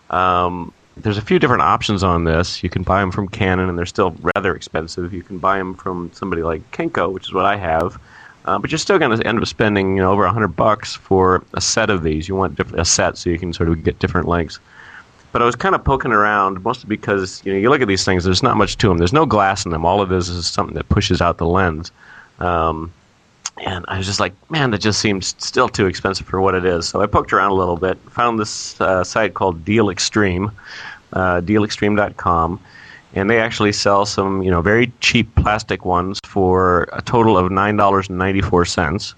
S5: Um, there's a few different options on this. You can buy them from Canon, and they're still rather expensive. You can buy them from somebody like Kenko, which is what I have. Uh, but you're still going to end up spending you know, over hundred bucks for a set of these. You want a set so you can sort of get different lengths. But I was kind of poking around, mostly because you know you look at these things. There's not much to them. There's no glass in them. All of this is something that pushes out the lens. Um, and I was just like, man, that just seems still too expensive for what it is. So I poked around a little bit, found this uh, site called Deal Extreme, uh, dealextreme.com, and they actually sell some, you know, very cheap plastic ones for a total of nine dollars and ninety four cents.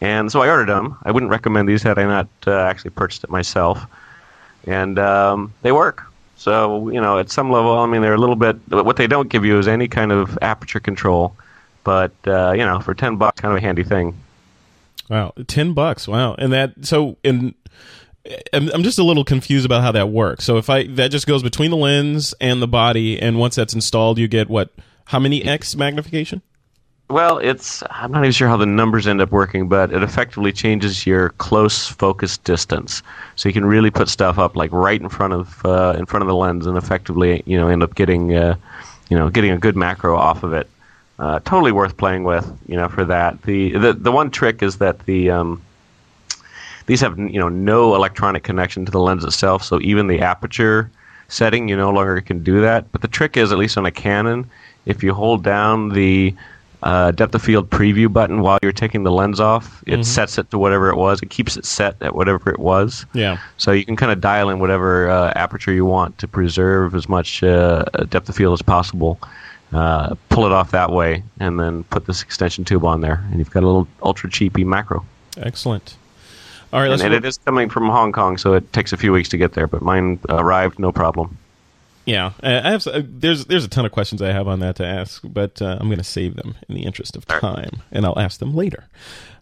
S5: And so I ordered them. I wouldn't recommend these had I not uh, actually purchased it myself, and um, they work. So you know, at some level, I mean, they're a little bit. What they don't give you is any kind of aperture control, but uh, you know, for ten bucks, kind of a handy thing.
S2: Wow, ten bucks! Wow, and that so in I'm, I'm just a little confused about how that works. So if I that just goes between the lens and the body, and once that's installed, you get what? How many x magnification?
S5: Well, it's I'm not even sure how the numbers end up working, but it effectively changes your close focus distance, so you can really put stuff up like right in front of uh, in front of the lens, and effectively you know end up getting uh, you know getting a good macro off of it. Uh, totally worth playing with, you know, for that. The the the one trick is that the um, these have you know no electronic connection to the lens itself, so even the aperture setting you no longer can do that. But the trick is, at least on a Canon, if you hold down the uh, depth of field preview button while you're taking the lens off, it mm-hmm. sets it to whatever it was. It keeps it set at whatever it was.
S2: Yeah.
S5: So you can kind of dial in whatever uh, aperture you want to preserve as much uh, depth of field as possible. Uh, pull it off that way, and then put this extension tube on there, and you've got a little ultra cheapy macro.
S2: Excellent. All right,
S5: and, and it is coming from Hong Kong, so it takes a few weeks to get there. But mine arrived, no problem.
S2: Yeah, I have. Uh, there's there's a ton of questions I have on that to ask, but uh, I'm going to save them in the interest of time, and I'll ask them later.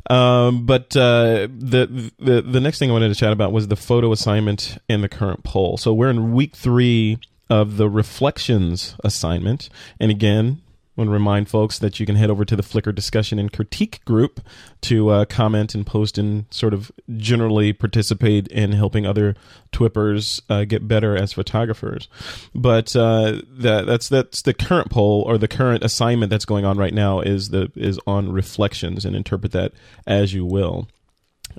S2: Um, but uh, the the the next thing I wanted to chat about was the photo assignment and the current poll. So we're in week three of the reflections assignment, and again, I want to remind folks that you can head over to the Flickr discussion and critique group to uh, comment and post and sort of generally participate in helping other Twippers uh, get better as photographers. But uh, that, that's that's the current poll or the current assignment that's going on right now is the is on reflections and interpret that as you will.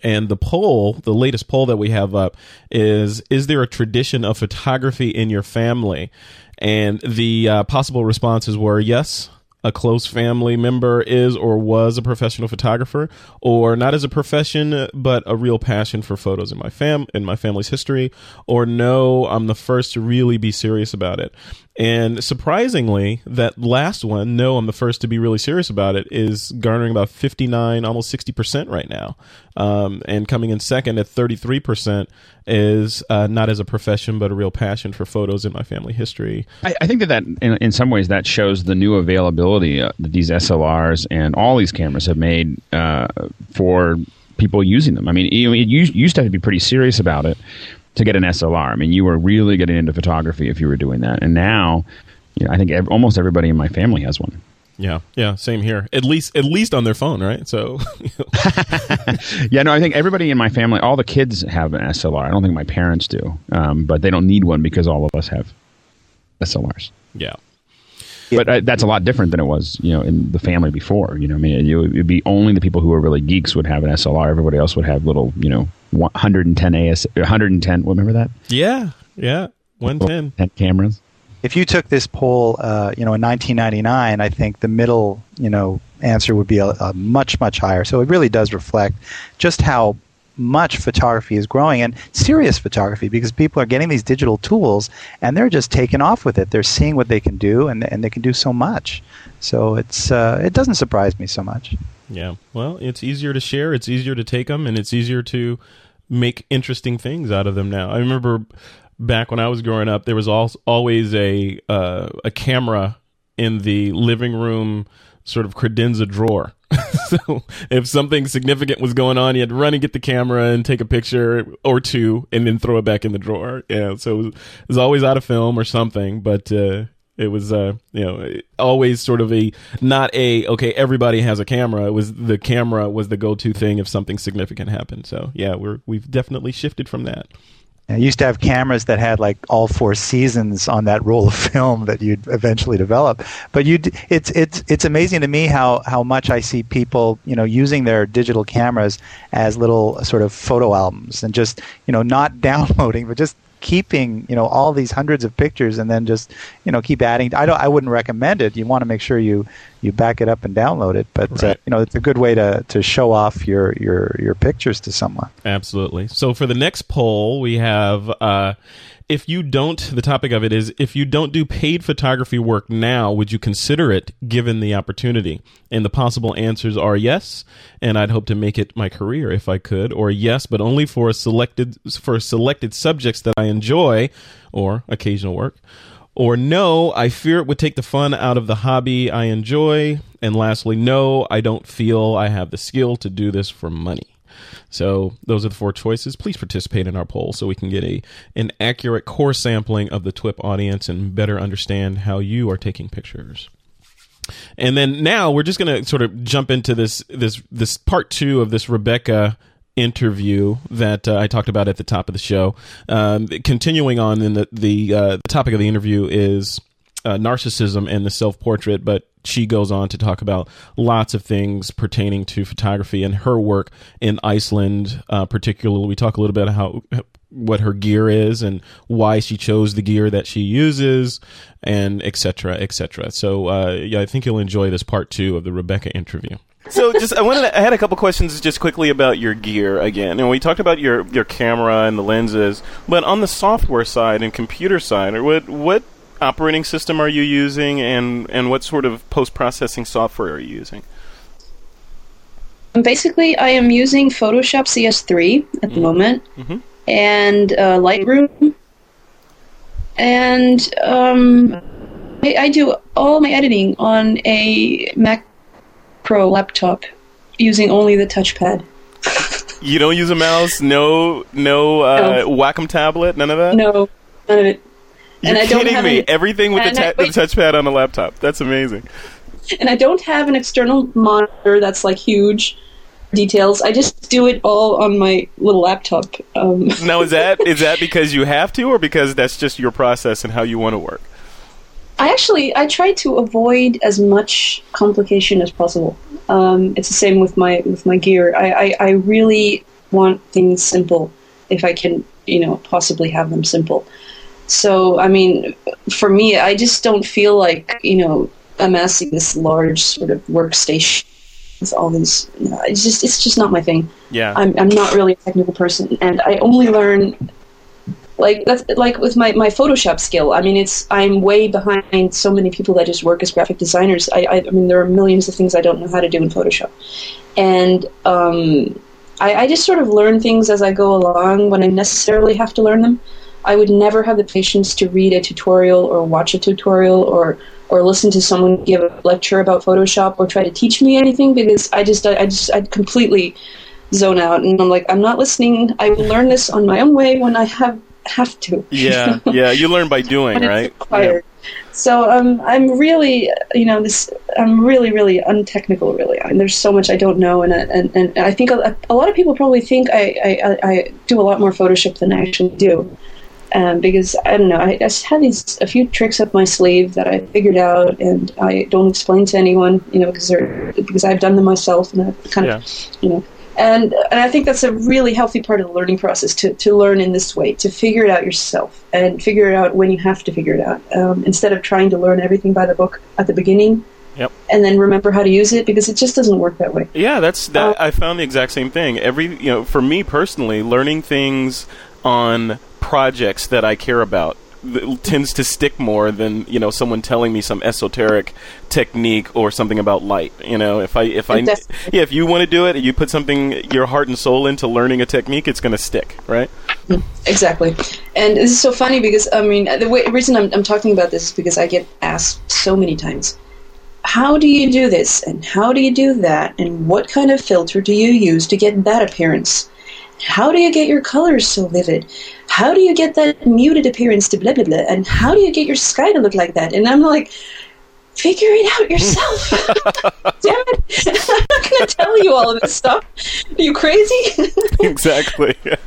S2: And the poll, the latest poll that we have up is Is there a tradition of photography in your family? And the uh, possible responses were yes, a close family member is or was a professional photographer, or not as a profession, but a real passion for photos in my fam in my family's history, or no, I'm the first to really be serious about it. And surprisingly, that last one, no, I'm the first to be really serious about it, is garnering about 59, almost 60% right now. Um, and coming in second at 33% is uh, not as a profession, but a real passion for photos in my family history.
S3: I, I think that, that in, in, some ways, that shows the new availability uh, that these SLRs and all these cameras have made uh, for people using them. I mean, you, you used to have to be pretty serious about it to get an SLR. I mean, you were really getting into photography if you were doing that. And now, you know, I think ev- almost everybody in my family has one.
S2: Yeah, yeah, same here. At least, at least on their phone, right? So,
S3: yeah, no, I think everybody in my family, all the kids have an SLR. I don't think my parents do, um, but they don't need one because all of us have SLRs.
S2: Yeah,
S3: but uh, that's a lot different than it was, you know, in the family before. You know, I mean, it would be only the people who are really geeks would have an SLR. Everybody else would have little, you know, 110 AS, 110. Remember that?
S2: Yeah, yeah, 110
S3: cameras.
S4: if you took this poll, uh, you know, in 1999, I think the middle, you know, answer would be a, a much much higher. So it really does reflect just how much photography is growing and serious photography because people are getting these digital tools and they're just taking off with it. They're seeing what they can do and, and they can do so much. So it's uh, it doesn't surprise me so much.
S2: Yeah. Well, it's easier to share, it's easier to take them, and it's easier to make interesting things out of them now. I remember back when I was growing up, there was always a uh, a camera in the living room sort of credenza drawer. so if something significant was going on, you had to run and get the camera and take a picture or two, and then throw it back in the drawer. Yeah, so it was, it was always out of film or something. But uh, it was, uh, you know, always sort of a not a okay. Everybody has a camera. It was the camera was the go to thing if something significant happened. So yeah, we're we've definitely shifted from that.
S4: I used to have cameras that had like all four seasons on that roll of film that you'd eventually develop. But you, it's it's it's amazing to me how how much I see people you know using their digital cameras as little sort of photo albums and just you know not downloading but just keeping you know all these hundreds of pictures and then just you know keep adding. I don't i wouldn't recommend it. You want to make sure you you back it up and download it but uh, right. uh, you know it's a good way to to show off your your your pictures to someone
S2: absolutely so for the next poll we have uh if you don't, the topic of it is if you don't do paid photography work now, would you consider it given the opportunity? And the possible answers are yes, and I'd hope to make it my career if I could, or yes, but only for selected for selected subjects that I enjoy, or occasional work. Or no, I fear it would take the fun out of the hobby I enjoy. And lastly, no, I don't feel I have the skill to do this for money. So those are the four choices. Please participate in our poll so we can get a an accurate core sampling of the TWIP audience and better understand how you are taking pictures. And then now we're just going to sort of jump into this this this part two of this Rebekka interview that uh, I talked about at the top of the show. Um, continuing on, in the the, uh, the topic of the interview is uh, narcissism and the self portrait, but she goes on to talk about lots of things pertaining to photography and her work in Iceland, uh, particularly. We talk a little bit about how what her gear is and why she chose the gear that she uses, and etc. etc. So uh, yeah, I think you'll enjoy this part two of the Rebekka interview.
S7: So, just I wanted to, I had a couple questions just quickly about your gear again. And we talked about your your camera and the lenses, but on the software side and computer side, or what what operating system are you using, and and what sort of post processing software are you using?
S8: Basically, I am using Photoshop CS3 at mm-hmm. the moment, mm-hmm. and uh, Lightroom, and um, I, I do all my editing on a Mac Pro laptop using only the touchpad.
S7: you don't use a mouse? No, no, uh, no. Wacom tablet? None of that?
S8: No, none of it.
S7: You're and kidding me. An, Everything with the, ta- I, the touchpad on a laptop. That's amazing.
S8: And I don't have an external monitor that's like huge details. I just do it all on my little laptop. Um.
S7: now, is that is that because you have to, or because that's just your process and how you want to work?
S8: I actually I try to avoid as much complication as possible. Um, it's the same with my with my gear. I, I, I really want things simple if I can, you know, possibly have them simple. So, I mean, for me, I just don't feel like, you know, amassing this large sort of workstation with all these. You know, it's just it's just not my thing.
S7: Yeah,
S8: I'm I'm not really a technical person, and I only learn like that's like with my, my Photoshop skill. I mean, it's I'm way behind so many people that just work as graphic designers. I I, I mean, there are millions of things I don't know how to do in Photoshop, and um, I, I just sort of learn things as I go along when I necessarily have to learn them. I would never have the patience to read a tutorial or watch a tutorial or or listen to someone give a lecture about Photoshop or try to teach me anything because I just I, just I completely zone out and I'm like I'm not listening. I will learn this on my own way when I have have to.
S7: Yeah, yeah. You learn by doing, right? Yeah.
S8: So um, I'm really, you know, this. I'm really, really untechnical. Really, I mean, there's so much I don't know, and and, and I think a, a lot of people probably think I, I, I do a lot more Photoshop than I actually do um, because I don't know. I, I just have these a few tricks up my sleeve that I figured out, and I don't explain to anyone, you know, because they're because I've done them myself, and I've kind yeah. of, you know, and and I think that's a really healthy part of the learning process to to learn in this way, to figure it out yourself and figure it out when you have to figure it out, um, instead of trying to learn everything by the book at the beginning.
S2: Yep.
S8: And then remember how to use it because it just doesn't work that way.
S2: Yeah, that's that. I found the exact same thing. Every you know, for me personally, learning things on projects that I care about tends to stick more than you know someone telling me some esoteric technique or something about light. You know, if I if I yeah, if you want to do it, you put something your heart and soul into learning a technique, it's going to stick, right?
S8: Mm, exactly, and this is so funny because I mean the way, reason I'm, I'm talking about this is because I get asked so many times, how do you do this and how do you do that and what kind of filter do you use to get that appearance? How do you get your colors so vivid? How do you get that muted appearance to blah blah blah? And how do you get your sky to look like that? And I'm like, figure it out yourself. Damn it! I'm not gonna tell you all of this stuff. Are you crazy?
S2: exactly. give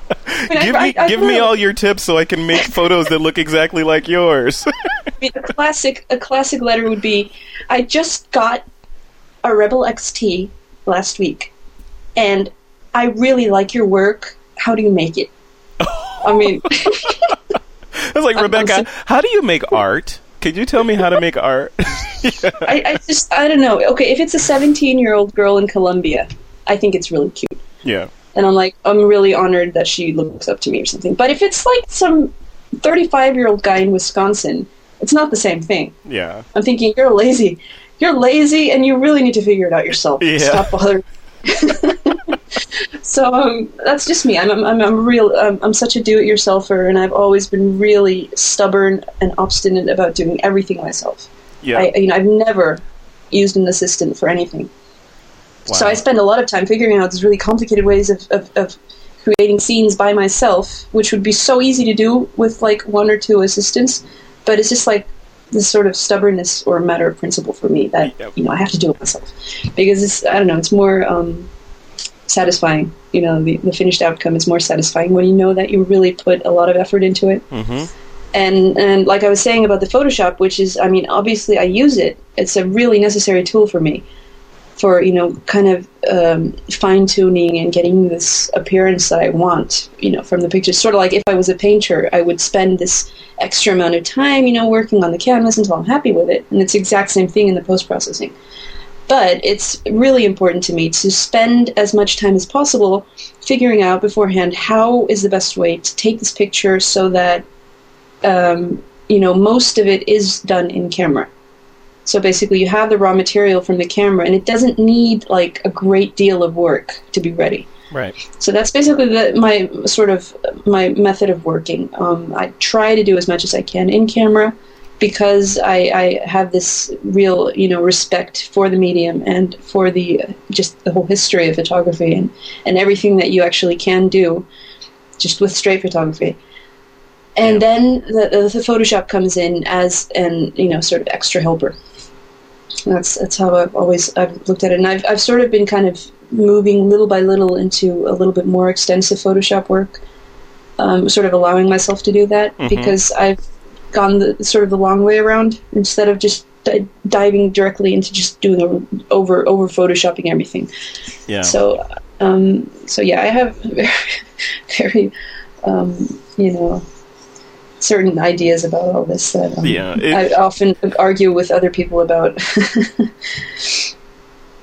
S8: I-
S2: me
S8: I- I
S2: give me all your tips so I can make photos that look exactly like yours.
S8: I mean, a classic a classic letter would be, I just got a Rebel XT last week, and I really like your work. How do you make it? I mean,
S2: I was like,
S8: Rebekka,
S2: how do you make art? Could you tell me how to make art?
S8: I, I just I don't know. Okay, if it's a 17 year old girl in Colombia, I think it's really cute,
S2: yeah.
S8: and I'm like I'm really honored that she looks up to me or something. But if it's like some 35 year old guy in Wisconsin, it's not the same thing.
S2: Yeah.
S8: I'm thinking you're lazy. You're lazy, and you really need to figure it out yourself.
S2: Yeah.
S8: Stop bothering. so um, that's just me. I'm I'm, I'm, real. I'm, I'm such a do-it-yourselfer, and I've always been really stubborn and obstinate about doing everything myself.
S2: Yeah.
S8: I, you know, I've never used an assistant for anything.
S2: Wow.
S8: So I spend a lot of time figuring out these really complicated ways of, of, of creating scenes by myself, which would be so easy to do with like one or two assistants. But it's just like this sort of stubbornness or matter of principle for me that you know I have to do it myself because it's I don't know it's more um, satisfying. You know, the, the finished outcome is more satisfying when you know that you really put a lot of effort into it
S2: hmm
S8: and and like I was saying about the Photoshop, which is, I mean, obviously I use it. It's a really necessary tool for me, for you know, kind of um, fine tuning and getting this appearance that I want, you know, from the pictures. Sort of like if I was a painter, I would spend this extra amount of time, you know, working on the canvas until I'm happy with it, and it's the exact same thing in the post processing. But it's really important to me to spend as much time as possible figuring out beforehand how is the best way to take this picture so that um, you know, most of it is done in camera. So basically, you have the raw material from the camera, and it doesn't need like a great deal of work to be ready.
S2: Right.
S8: So that's basically the, my sort of my method of working. Um, I try to do as much as I can in camera because I, I have this real, you know, respect for the medium and for the just the whole history of photography and, and everything that you actually can do just with straight photography. And then the, the, Photoshop comes in as an you know sort of extra helper. That's that's how I've always I've looked at it, and I've I've sort of been kind of moving little by little into a little bit more extensive Photoshop work, um, sort of allowing myself to do that because I've gone the sort of the long way around instead of just di- diving directly into just doing a, over over photoshopping everything.
S2: Yeah.
S8: So, um, so yeah, I have very, very, um, you know, certain ideas about all this that um,
S2: Yeah, it-
S8: I often argue with other people about.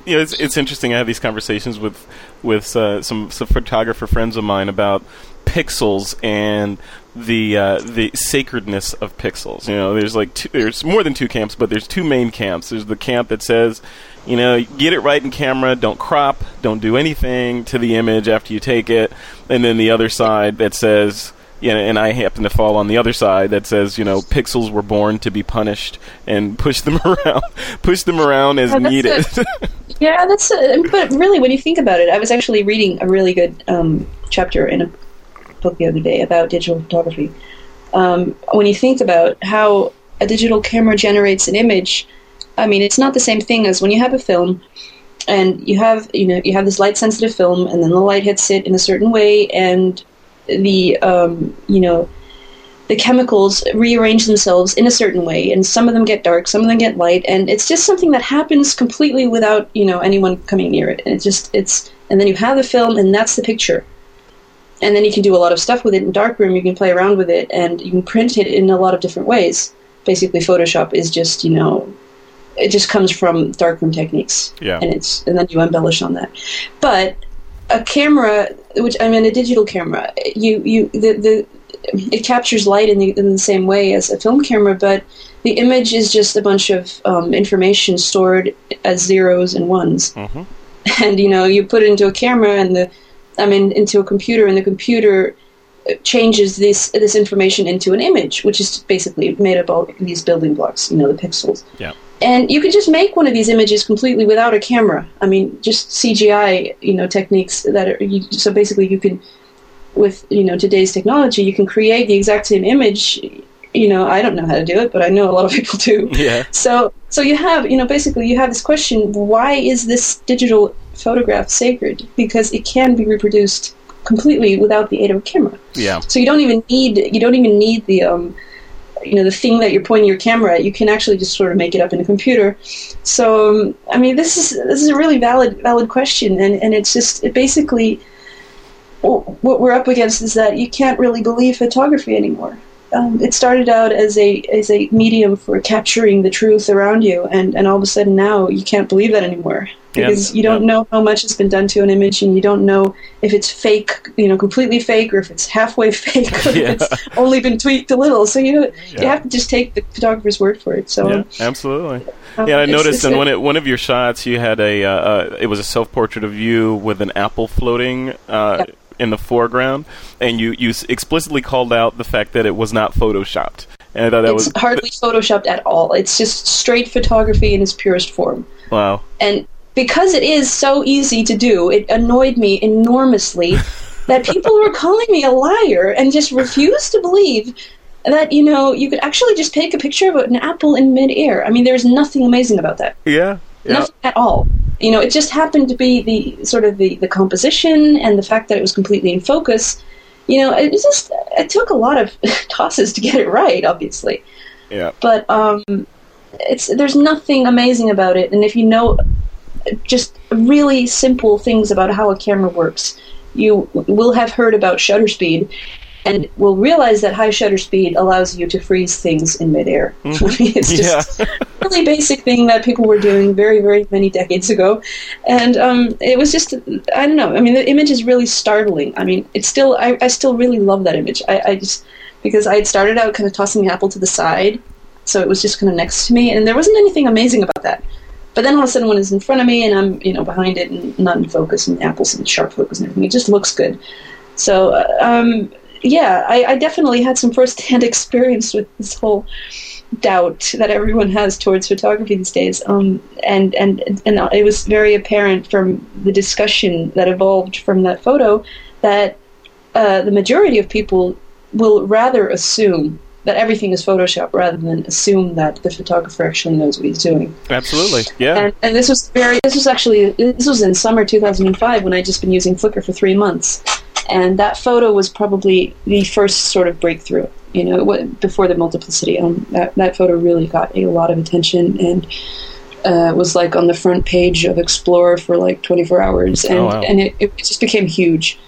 S2: you know, it's it's interesting. I have these conversations with with uh, some some photographer friends of mine about pixels and the uh, the sacredness of pixels. You know, there's like two, there's more than two camps, but there's two main camps. There's the camp that says, you know, get it right in camera, don't crop, don't do anything to the image after you take it, and then the other side that says. Yeah, and I happen to fall on the other side that says, you know, pixels were born to be punished and push them around, push them around as
S8: that's
S2: needed.
S8: yeah, that's. Uh, but really, when you think about it, I was actually reading a really good um, chapter in a book the other day about digital photography. Um, when you think about how a digital camera generates an image, I mean, it's not the same thing as when you have a film and you have you know you have this light sensitive film and then the light hits it in a certain way and the um, you know the chemicals rearrange themselves in a certain way and some of them get dark some of them get light and it's just something that happens completely without you know anyone coming near it and it's just it's and then you have the film, and that's the picture. And then you can do a lot of stuff with it in darkroom. You can play around with it, and you can print it in a lot of different ways. Basically, Photoshop is just you know, it just comes from darkroom techniques,
S7: Yeah.
S8: and it's and then you embellish on that. But a camera, which I mean, a digital camera, you you the the it captures light in the in the same way as a film camera, but the image is just a bunch of um, information stored as zeros and ones.
S7: Mhm.
S8: And you know, you put it into a camera, and the I mean, into a computer, and the computer uh, changes this this information into an image, which is basically made up of these building blocks. You know, the pixels.
S7: Yeah.
S8: And you can just make one of these images completely without a camera. I mean, just CGI, you know, techniques that are you, so basically you can, with you know today's technology, you can create the exact same image. You know, I don't know how to do it, but I know a lot of people do.
S7: Yeah.
S8: So, so you have, you know, basically you have this question: Why is this digital photograph sacred? Because it can be reproduced completely without the aid of a camera.
S7: Yeah.
S8: So you don't even need you don't even need the um, you know the thing that you're pointing your camera at. You can actually just sort of make it up in a computer. So um, I mean, this is this is a really valid valid question, and and it's just it basically what we're up against is that you can't really believe photography anymore. Um, it started out as a as a medium for capturing the truth around you, and, and all of a sudden now you can't believe that anymore
S7: Yeah,
S8: because you don't
S7: yeah.
S8: know how much has been done to an image, and you don't know if it's fake, you know, completely fake, or if it's halfway fake, or
S7: Yeah.
S8: if it's only been tweaked a little. So you you have to just take the photographer's word for it. So
S7: Yeah, absolutely.
S8: um,
S7: Yeah, I noticed
S8: it's
S7: in one of, one of your shots you had a uh, uh, it was a self portrait of you with an apple floating uh,
S8: Yep.
S7: in the foreground, and you you explicitly called out the fact that it was not photoshopped, and I thought that
S8: it's
S7: was
S8: hardly photoshopped at all. It's just straight photography in its purest form.
S7: wow.
S8: And because it is so easy to do, it annoyed me enormously that people were calling me a liar and just refused to believe that, you know, you could actually just take a picture of an apple in midair. I mean, there's nothing amazing about that.
S7: Yeah, yeah,
S8: Nothing at all. You know, it just happened to be the sort of the, the composition and the fact that it was completely in focus. You know, it just it took a lot of tosses to get it right, obviously
S7: yeah.
S8: but um, it's there's nothing amazing about it. And if you know just really simple things about how a camera works, you will have heard about shutter speed, and will realize that high shutter speed allows you to freeze things in midair. Mean, it's just a really basic thing that people were doing very, very many decades ago, and um, it was just I don't know. I mean, the image is really startling. I mean, it's still I, I still really love that image. I, I just because I had started out kind of tossing the apple to the side, so it was just kind of next to me, and there wasn't anything amazing about that. But then all of a sudden, when it's in front of me and I'm, you know, behind it and not in focus, and apple's in sharp focus and everything, it just looks good. So, uh, um, yeah, I, I definitely had some first-hand experience with this whole doubt that everyone has towards photography these days. Um, and and and it was very apparent from the discussion that evolved from that photo that uh, the majority of people will rather assume that everything is Photoshop rather than assume that the photographer actually knows what he's doing.
S7: Absolutely. Yeah.
S8: And, and this was very. This was actually. This was in summer 2005 when I'd just been using Flickr for three months, and that photo was probably the first sort of breakthrough. You know, before the multiplicity, um, that that photo really got a lot of attention and uh, was like on the front page of Explorer for like 24 hours, and
S7: Oh, wow.
S8: and it, it just became huge.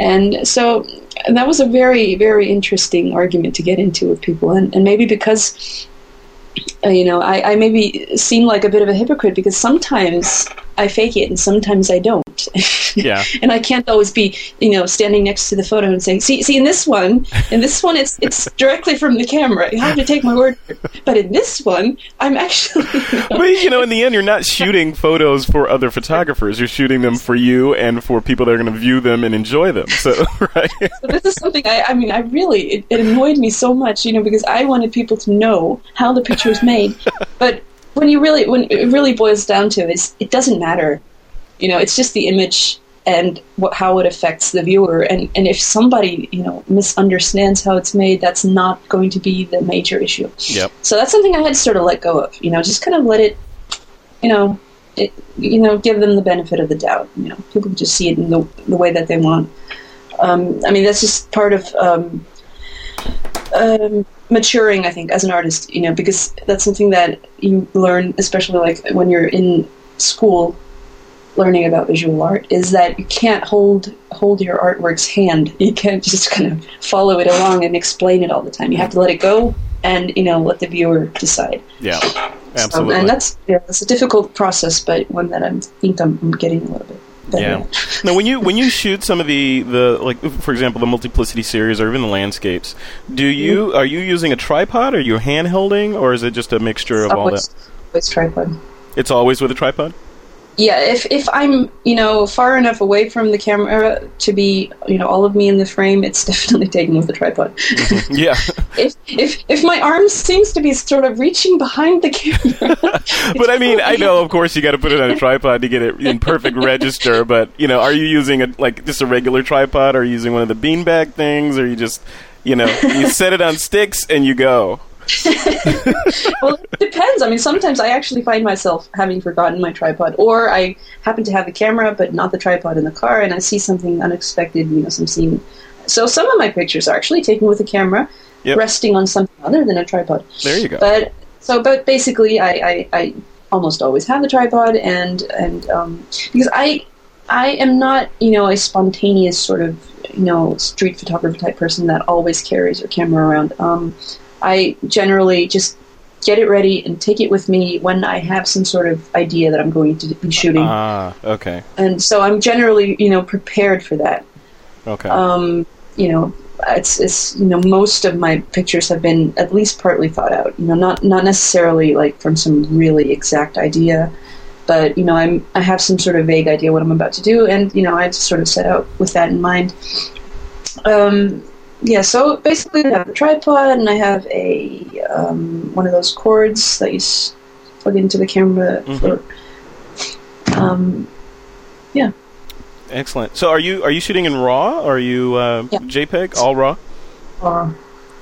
S8: And so that was a very, very interesting argument to get into with people, and, and maybe because uh, you know, I, I maybe seem like a bit of a hypocrite because sometimes I fake it and sometimes I don't.
S7: Yeah.
S8: and I can't always be, you know, standing next to the photo and saying, "See, see, in this one, in this one, it's it's directly from the camera. You have to take my word for it. But in this one, I'm actually." You know,
S7: But you know, in the end, you're not shooting photos for other photographers. You're shooting them for you and for people that are going to view them and enjoy them. So, right?
S8: So this is something I, I mean, I really, it, it annoyed me so much, you know, because I wanted people to know how the picture was made. but when you really, when it really boils down to it, is it doesn't matter. You know, it's just the image and what, how it affects the viewer. And, and if somebody, you know, misunderstands how it's made, that's not going to be the major issue.
S7: Yep.
S8: So that's something I had to sort of let go of. You know, just kind of let it, you know, it, you know, give them the benefit of the doubt. You know, people just see it in the, the way that they want. Um, I mean, that's just part of um, um, maturing, I think, as an artist. You know, because that's something that you learn, especially like when you're in school. learning about visual art is that you can't hold hold your artwork's hand. You can't just kind of follow it along and explain it all the time. You have to let it go and you know let the viewer decide.
S2: Yeah,
S8: Um,
S2: absolutely.
S8: and that's yeah, it's a difficult process, but one that I think I'm, I'm getting a little bit.
S2: Yeah. Now, when you when you shoot some of the the like, for example, the multiplicity series or even the landscapes, do mm-hmm. you are you using a tripod? Are you hand holding, or is it just a mixture of all that?
S8: always tripod.
S2: It's always with a tripod.
S8: Yeah, if if I'm you know far enough away from the camera to be you know all of me in the frame, it's definitely taken with a tripod. Mm-hmm.
S2: Yeah.
S8: if if if my arm seems to be sort of reaching behind the camera,
S2: but I mean, I know, of course, you got to put it on a tripod to get it in perfect register. But you know, are you using a like just a regular tripod? Or are you using one of the beanbag things? Or you just, you know, you set it on sticks and you go.
S8: well, it depends. I mean, sometimes I actually find myself having forgotten my tripod, or I happen to have the camera but not the tripod in the car, and I see something unexpected, you know, some scene. So some of my pictures are actually taken with a camera,
S2: Yep.
S8: resting on something other than a tripod.
S2: There you go.
S8: But so, but basically, I, I, I almost always have the tripod, and and um, because I I am not you know a spontaneous sort of you know street photographer type person that always carries their camera around. Um, I generally just get it ready and take it with me when I have some sort of idea that I'm going to be shooting,
S2: Ah, okay,
S8: and so I'm generally you know prepared for that
S2: okay.
S8: um, you know, it's, it's you know most of my pictures have been at least partly thought out. You know, not not necessarily like from some really exact idea, but you know, I'm I have some sort of vague idea what I'm about to do, and you know, I just sort of set out with that in mind. Um, yeah, so basically, I have a tripod, and I have a um, one of those cords that you s- plug into the camera for. Um, yeah.
S2: Excellent. So, are you are you shooting in RAW? Or are you uh,
S8: Yeah.
S2: JPEG? All RAW?
S8: Uh,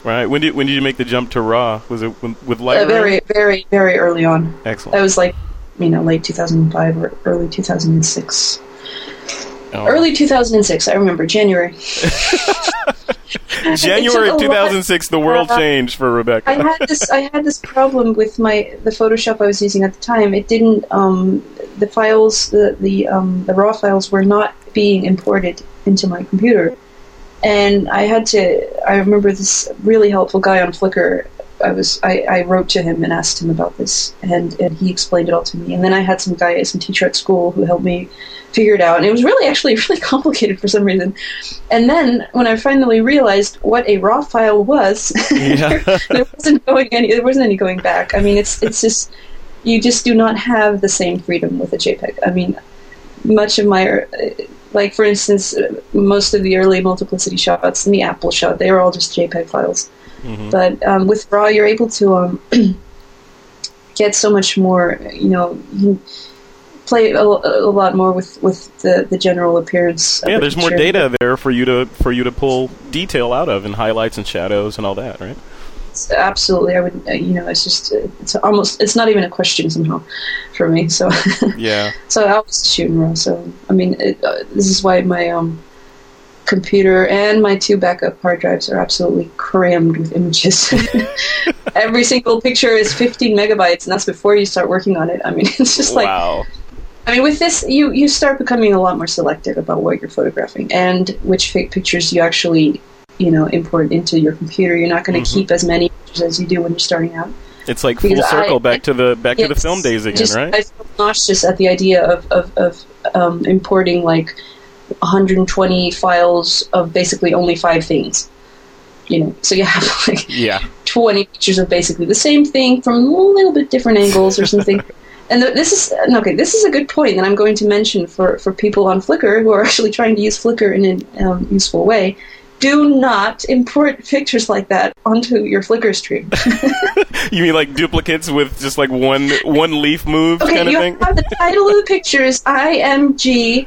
S2: Right. When did when did you make the jump to RAW? Was it when, with
S8: uh,
S2: Lightroom?
S8: very, very, very early on.
S2: Excellent.
S8: That was like, you know, late 2005 or early 2006.
S2: Oh.
S8: Early 2006, I remember January.
S2: January
S8: It took a
S2: 2006. The world
S8: Uh,
S2: changed for Rebekka.
S8: I had this, I had this problem with my the Photoshop I was using at the time. It didn't, um, the files, the the um, the raw files were not being imported into my computer, and I had to. I remember this really helpful guy on Flickr. I was I, I wrote to him and asked him about this, and, and he explained it all to me. And then I had some guy, some teacher at school, who helped me figure it out. And it was really actually really complicated for some reason. And then when I finally realized what a raw file was,
S2: Yeah.
S8: there wasn't going any. There wasn't any going back. I mean, it's it's just you just do not have the same freedom with a JPEG. I mean, much of my like for instance, most of the early multiplicity shots and the Apple shot, they were all just JPEG files. But um, with RAW, you're able to um, get so much more. You know, you can play a, a lot more with with the, the general appearance.
S2: yeah,
S8: the
S2: there's more data there for you to for you to pull detail out of and highlights and shadows and all that, right?
S8: It's absolutely, I would. Uh, you know, it's just uh, it's almost it's not even a question somehow for me. So
S2: Yeah.
S8: so I was shooting raw. So I mean, it, uh, this is why my um computer and my two backup hard drives are absolutely crammed with images. Every single picture is 15 megabytes, and that's before you start working on it. I mean, it's just like
S2: wow.
S8: I mean, with this, you you start becoming a lot more selective about what you're photographing and which fake pictures you actually, you know, import into your computer. You're not going to keep as many pictures as you do when you're starting out.
S2: It's like full
S8: Because I-
S2: circle back to the back to the film days again,
S8: just,
S2: right?
S8: I feel nauseous at the idea of of, of um, importing like 120 files of basically only five things. You know, so you have like
S2: yeah.
S8: 20 pictures of basically the same thing from a little bit different angles or something. and th- this is okay. This is a good point that I'm going to mention for for people on Flickr who are actually trying to use Flickr in a um, useful way. Do not import pictures like that onto your Flickr stream.
S2: You mean like duplicates with just like one one leaf move
S8: Okay,
S2: kind of
S8: you
S2: thing?
S8: have the title of the picture is IMG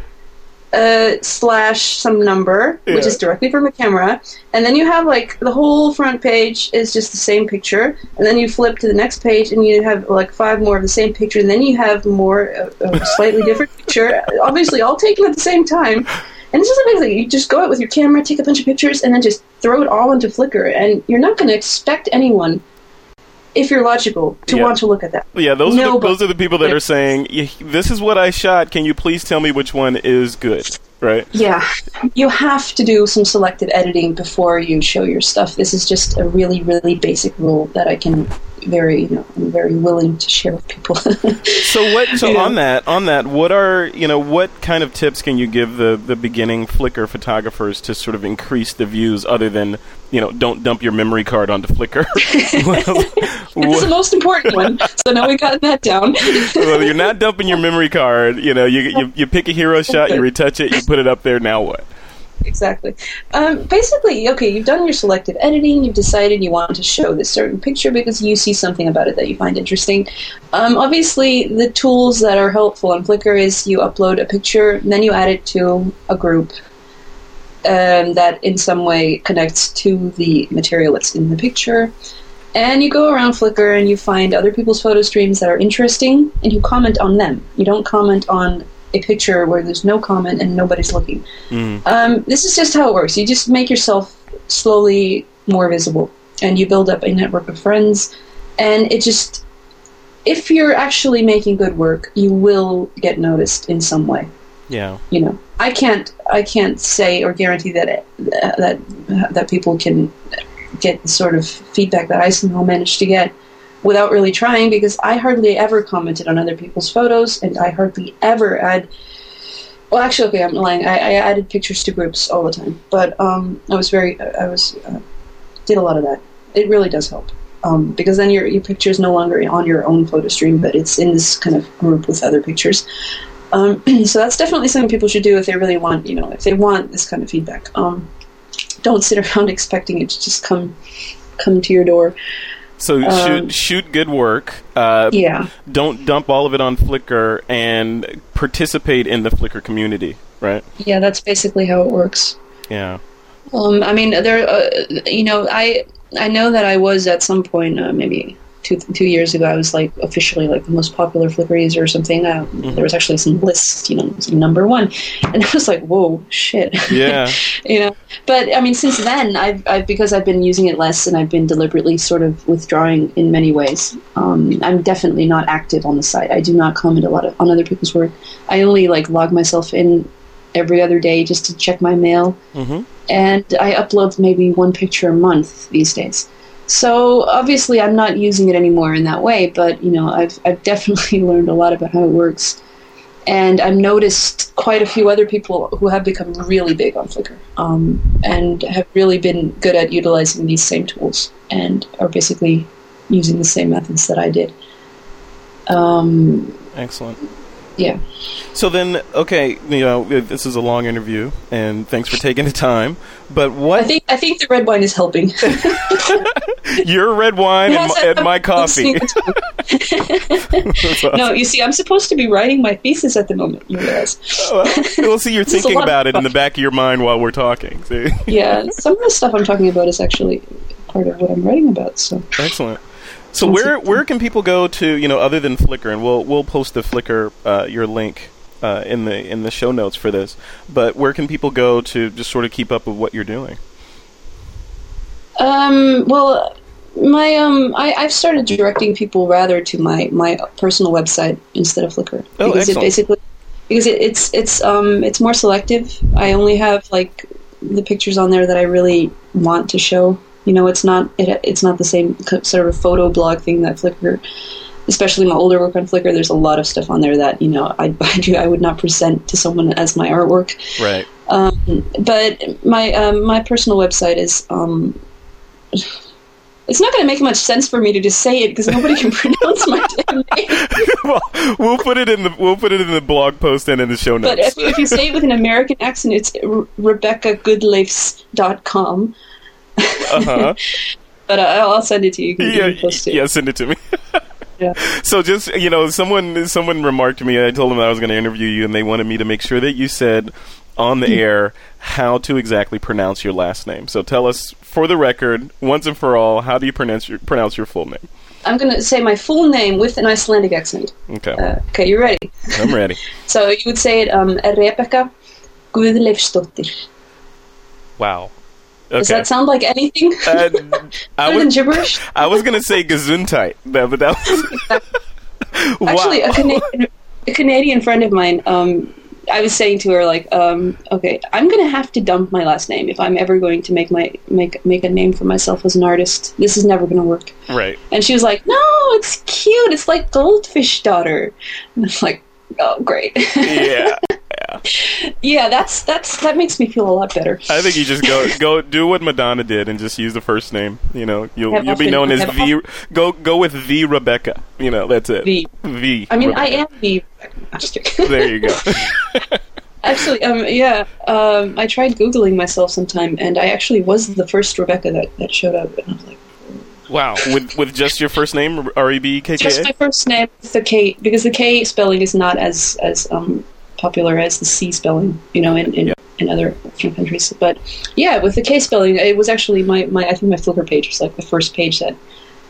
S8: uh, slash some number, which is directly from a camera, and then you have like the whole front page is just the same picture, and then you flip to the next page and you have like five more of the same picture, and then you have more uh, a slightly different picture, obviously all taken at the same time. And it's just amazing. You just go out with your camera, take a bunch of pictures, and then just throw it all into Flickr, and you're not going to expect anyone if you're logical, to
S2: Yeah.
S8: want to look at that.
S2: Yeah, those are the, those are the people that are saying, "This is what I shot. Can you please tell me which one is good?" Right?
S8: Yeah, you have to do some selective editing before you show your stuff. This is just a really, really basic rule that I can very, you know, I'm very willing to share with people.
S2: So what? So
S8: Yeah.
S2: on that, on that, what are you know? What kind of tips can you give the the beginning Flickr photographers to sort of increase the views, other than you know, don't dump your memory card onto Flickr?
S8: It's the most important one. So now we've gotten that down.
S2: well, you're not dumping your memory card. You know, you, you you pick a hero shot, you retouch it, you put it up there. Now what?
S8: exactly. Um, basically, okay, you've done your selective editing. You've decided you want to show this certain picture because you see something about it that you find interesting. Um, obviously, the tools that are helpful on Flickr is you upload a picture, then you add it to a group um, that in some way connects to the material that's in the picture. And you go around Flickr and you find other people's photo streams that are interesting, and you comment on them. You don't comment on a picture where there's no comment and nobody's looking. Um, this is just how it works. You just make yourself slowly more visible, and you build up a network of friends. And it just, if you're actually making good work, you will get noticed in some way.
S2: Yeah.
S8: You know, I can't, I can't say or guarantee that it, that that people can get the sort of feedback that I somehow managed to get without really trying because I hardly ever commented on other people's photos and I hardly ever add. Well, actually, okay, I'm lying. I, I added pictures to groups all the time, but um, I was very, I was uh, did a lot of that. It really does help um, because then your your picture is no longer on your own photo stream, but it's in this kind of group with other pictures. Um, so that's definitely something people should do if they really want, you know, if they want this kind of feedback. Um, don't sit around expecting it to just come come to your door.
S2: So
S8: Um,
S2: shoot shoot good work. Uh,
S8: Yeah.
S2: Don't dump all of it on Flickr and participate in the Flickr community. Right?
S8: Yeah, that's basically how it works.
S2: Yeah.
S8: Um, I mean, there. Uh, you know, I I know that I was at some point, uh, maybe two two years ago. I was like officially like the most popular Flickr user or something. Uh, There was actually some list, you know, number one, and I was like, whoa, shit.
S2: Yeah.
S8: you know, but I mean, since then, I've, I've because I've been using it less and I've been deliberately sort of withdrawing in many ways. Um, I'm definitely not active on the site. I do not comment a lot of, on other people's work. I only like log myself in every other day just to check my mail
S2: Mhm.
S8: and I upload maybe one picture a month these days. So obviously, I'm not using it anymore in that way. But you know, I've I've definitely learned a lot about how it works, and I've noticed quite a few other people who have become really big on Flickr, um, and have really been good at utilizing these same tools, and are basically using the same methods that I did. Um,
S2: Excellent.
S8: Yeah.
S2: So then, okay, you know, this is a long interview, and thanks for taking the time. But what I
S8: think I think the red wine is helping.
S2: your red wine and,
S8: Yes,
S2: my- and my coffee?
S8: listening to-
S2: That's awesome.
S8: no, you see, I'm supposed to be writing my thesis at the moment. You realize?
S2: Oh, well, we'll see. You're
S8: This is a
S2: thinking about it in the back of your mind while we're talking. See,
S8: yeah, some of the stuff I'm talking about is actually part of what I'm writing about. So
S2: excellent. So where where can people go to you know other than Flickr and we'll we'll post the Flickr uh, your link uh, in the in the show notes for this. But where can people go to just sort of keep up with what you're doing?
S8: Um, well, my um, I, I've started directing people rather to my my personal website instead of Flickr
S2: Oh,
S8: because
S2: excellent.
S8: it basically because it, it's it's um it's more selective. I only have like the pictures on there that I really want to show. You know, it's not it, it's not the same sort of photo blog thing that Flickr. Especially my older work on Flickr, there's a lot of stuff on there that you know I I, do, I would not present to someone as my artwork.
S2: Right.
S8: Um, but my um, my personal website is um, it's not going to make much sense for me to just say it because nobody can pronounce my damn name.
S2: well, we'll put it in the we'll put it in the blog post and in the show
S8: But
S2: notes.
S8: if, if you say it with an American accent, it's Re- RebekkaGudleifs.com.
S2: uh-huh.
S8: But uh, I'll send it to you. You
S2: yeah,
S8: post it.
S2: yeah, send it to me.
S8: Yeah.
S2: So just you know, someone someone remarked to me. I told them I was going to interview you, and they wanted me to make sure that you said on the air how to exactly pronounce your last name. So tell us, for the record, once and for all, how do you pronounce your pronounce your full name?
S8: I'm going to say my full name with an Icelandic accent.
S2: Okay,
S8: Uh, okay, you ready?
S2: I'm ready.
S8: So you would say it um, Rebekka Guðleifsdóttir.
S2: Wow.
S8: Does that sound like anything
S7: Uh, I,
S8: other than gibberish?
S7: I was gonna say Gesundheit, but that was
S8: Actually, a Canadian, a Canadian friend of mine, um, I was saying to her like, um, okay, I'm gonna have to dump my last name if I'm ever going to make my make make a name for myself as an artist. This is never gonna work.
S7: right.
S8: And she was like, no, it's cute. It's like Goldfish Daughter. And I'm like, oh, great.
S7: Yeah.
S8: yeah, that's that's that makes me feel a lot better.
S7: I think you just go go do what Madonna did and just use the first name. You know, you'll you'll be known as
S8: have
S7: V. Go go with V Rebekka. You know, that's it.
S8: V.
S7: V.
S8: I mean,
S7: Rebekka.
S8: I am the. I'm just kidding.
S7: There you go.
S8: Actually, um, yeah, um, I tried googling myself sometime, and I actually was the first Rebekka that, that showed up, and I was like,
S7: wow. With with just your first name, R E B K K
S8: just my first name, with the K, because the K spelling is not as as um, popular as the C spelling, you know, in in, in other Western countries. But yeah, with the K spelling, it was actually my, my I think my Flickr page was like the first page that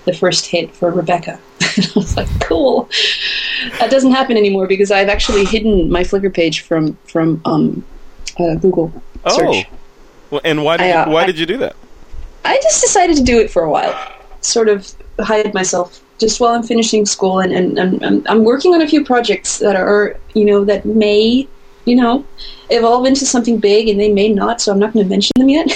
S8: the first hit for Rebekka. I was like, cool. That doesn't happen anymore because I've actually hidden my Flickr page from from um, uh, Google
S7: Oh.
S8: search.
S7: Well, and why did
S8: I, uh,
S7: you, why
S8: I-
S7: did you do that?
S8: I just decided to do it for a while, sort of hide myself just while I'm finishing school, and, and, and, and I'm working on a few projects that are, you know, that may, you know, evolve into something big, and they may not. So I'm not going to mention them yet.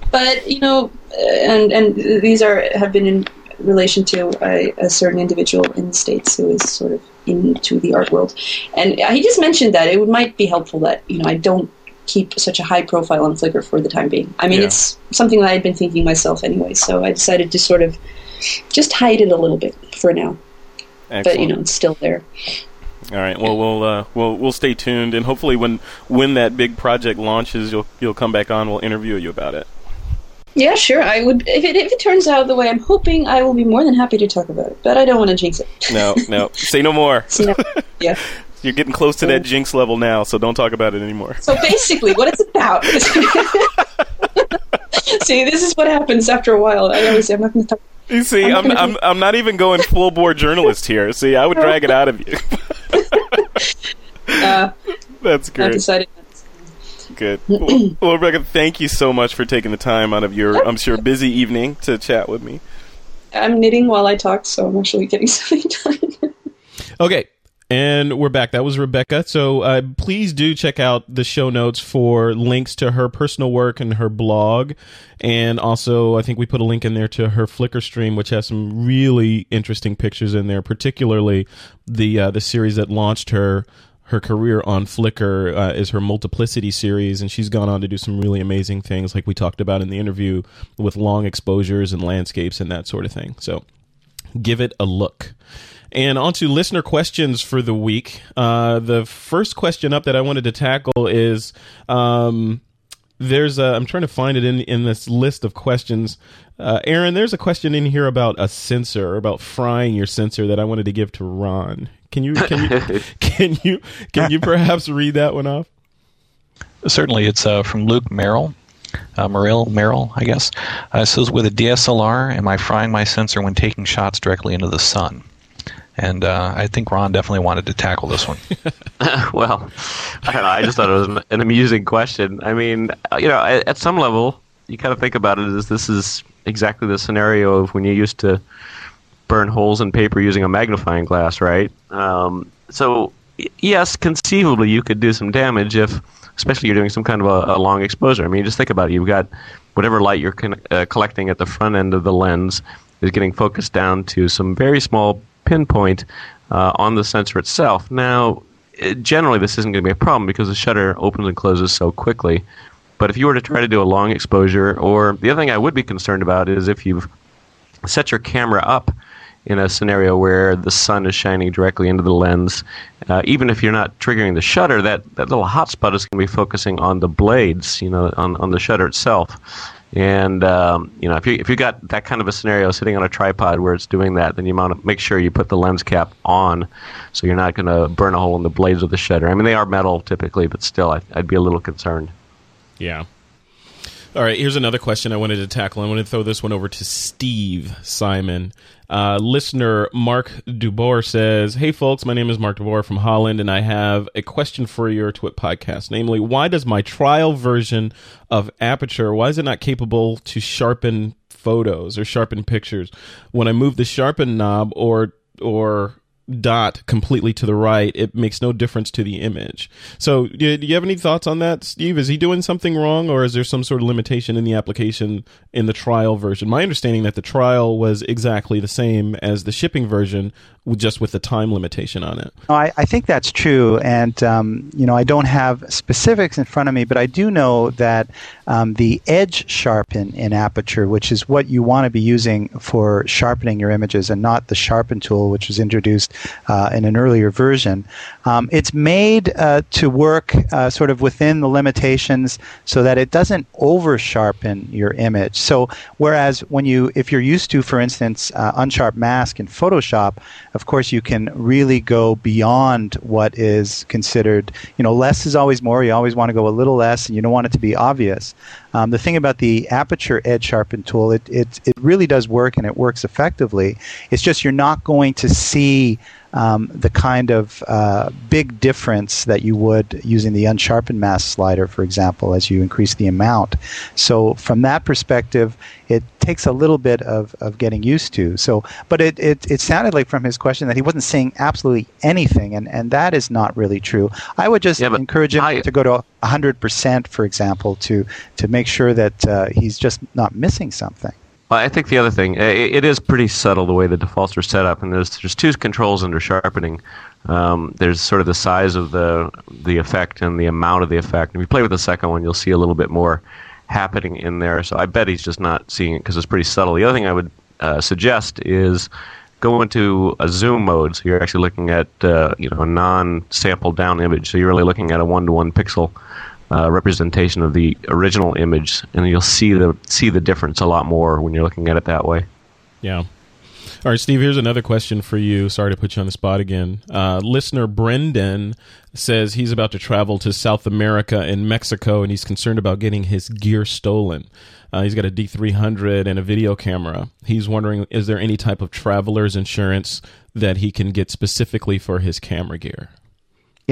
S8: but you know, uh, and and these are have been in relation to a, a certain individual in the states who is sort of into the art world, and he just mentioned that it would, might be helpful that you know I don't keep such a high profile on Flickr for the time being. I mean,
S7: Yeah.
S8: it's something that I'd been thinking myself anyway, so I decided to sort of just hide it a little bit for now.
S7: Excellent.
S8: But you know, it's still there.
S7: All right. Well, we'll uh, we'll we'll stay tuned, and hopefully, when when that big project launches, you'll you'll come back on. We'll interview you about it.
S8: Yeah, sure. I would if it if it turns out the way I'm hoping, I will be more than happy to talk about it. But I don't want to jinx it.
S7: No, no. Say no more.
S8: No- yeah.
S7: You're getting close to that jinx level now, so don't talk about it anymore.
S8: So basically, what it's about. See, this is what happens after a while. I always say I'm not going to talk.
S7: You see,
S8: I'm
S7: I'm I'm,
S8: be-
S7: I'm not even going full bore journalist here. See, I would drag it out of you.
S8: Uh,
S7: That's good.
S8: I've
S7: great.
S8: decided.
S7: Good. Well, well, Rebekka, thank you so much for taking the time out of your, I'm sure, busy evening to chat with me.
S8: I'm knitting while I talk, so I'm actually getting something done.
S2: Okay. And we're back. That was Rebekka. So uh, please do check out the show notes for links to her personal work and her blog. And also, I think we put a link in there to her Flickr stream, which has some really interesting pictures in there, particularly the uh, the series that launched her her career on Flickr uh, is her Multiplicity series, and she's gone on to do some really amazing things, like we talked about in the interview, with long exposures and landscapes and that sort of thing. So give it a look. And on to listener questions for the week. Uh, the first question up that I wanted to tackle is um, there's a, I'm trying to find it in in this list of questions. Uh, Aaron, there's a question in here about a sensor, about frying your sensor that I wanted to give to Ron. Can you can you can you can you perhaps read that one off?
S6: Certainly, it's uh, from Luke Merrill. Uh, Merrill, Merrill, I guess. Uh, it says, with a DSLR, am I frying my sensor when taking shots directly into the sun? And uh, I think Ron definitely wanted to tackle this one.
S5: well, I, know, I just thought it was an, amusing question. I mean, uh, you know, at, at some level, you kind of think about it as this is exactly the scenario of when you used to burn holes in paper using a magnifying glass, right? Um, so, yes, conceivably, you could do some damage if, especially, you're doing some kind of a, a long exposure. I mean, just think about it. You've got whatever light you're con- uh, collecting at the front end of the lens is getting focused down to some very small pinpoint uh, on the sensor itself. Now, uh, generally, this isn't going to be a problem because the shutter opens and closes so quickly. But if you were to try to do a long exposure, or the other thing I would be concerned about is if you've set your camera up in a scenario where the sun is shining directly into the lens, uh, even if you're not triggering the shutter, that, that little hotspot is going to be focusing on the blades, you know, on, on the shutter itself. And um, you know, if you if you got that kind of a scenario sitting on a tripod where it's doing that, then you want to make sure you put the lens cap on, so you're not going to burn a hole in the blades of the shutter. I mean, they are metal typically, but still, I, I'd be a little concerned.
S2: Yeah. All right, here's another question I wanted to tackle. I want to throw this one over to Steve Simon. Uh, listener Mark Dubois says, Hey folks, my name is Mark Dubois from Holland, and I have a question for your TWIP podcast. Namely, why does my trial version of Aperture, why is it not capable to sharpen photos or sharpen pictures? When I move the sharpen knob or or dot completely to the right, it makes no difference to the image. So, do you have any thoughts on that, Steve? Is he doing something wrong, or is there some sort of limitation in the application in the trial version? My understanding that the trial was exactly the same as the shipping version, just with the time limitation on it.
S4: I, I think that's true, and um, you know I don't have specifics in front of me, but I do know that um, the edge sharpen in Aperture, which is what you want to be using for sharpening your images, and not the sharpen tool, which was introduced uh, in an earlier version. Um, it's made uh, to work uh, sort of within the limitations, so that it doesn't over sharpen your image. So whereas when you, if you're used to, for instance, uh, unsharp mask in Photoshop of course, you can really go beyond what is considered, you know, less is always more. You always want to go a little less, and you don't want it to be obvious. Um, the thing about the aperture edge sharpen tool, it, it, it really does work and it works effectively. It's just you're not going to see um, the kind of uh, big difference that you would using the unsharpened mask slider, for example, as you increase the amount. So from that perspective, it takes a little bit of, of getting used to. So, but it, it, it sounded like from his question that he wasn't saying absolutely anything, and, and that is not really true. I would just yeah, encourage him I, to go to 100%, for example, to, to make sure that uh, he's just not missing something.
S5: Well, I think the other thing, it, it is pretty subtle the way the defaults are set up, and there's there's two controls under sharpening. Um, there's sort of the size of the the effect and the amount of the effect. If you play with the second one, you'll see a little bit more happening in there. So I bet he's just not seeing it because it's pretty subtle. The other thing I would uh, suggest is go into a zoom mode, so you're actually looking at uh, you know a non-sampled down image. So you're really looking at a one-to-one pixel uh, representation of the original image, and you'll see the see the difference a lot more when you're looking at it that way.
S2: Yeah. All right, Steve. Here's another question for you. Sorry to put you on the spot again. Uh, listener Brendan says he's about to travel to South America and Mexico, and he's concerned about getting his gear stolen. Uh, he's got a D300 and a video camera. He's wondering, is there any type of traveler's insurance that he can get specifically for his camera gear?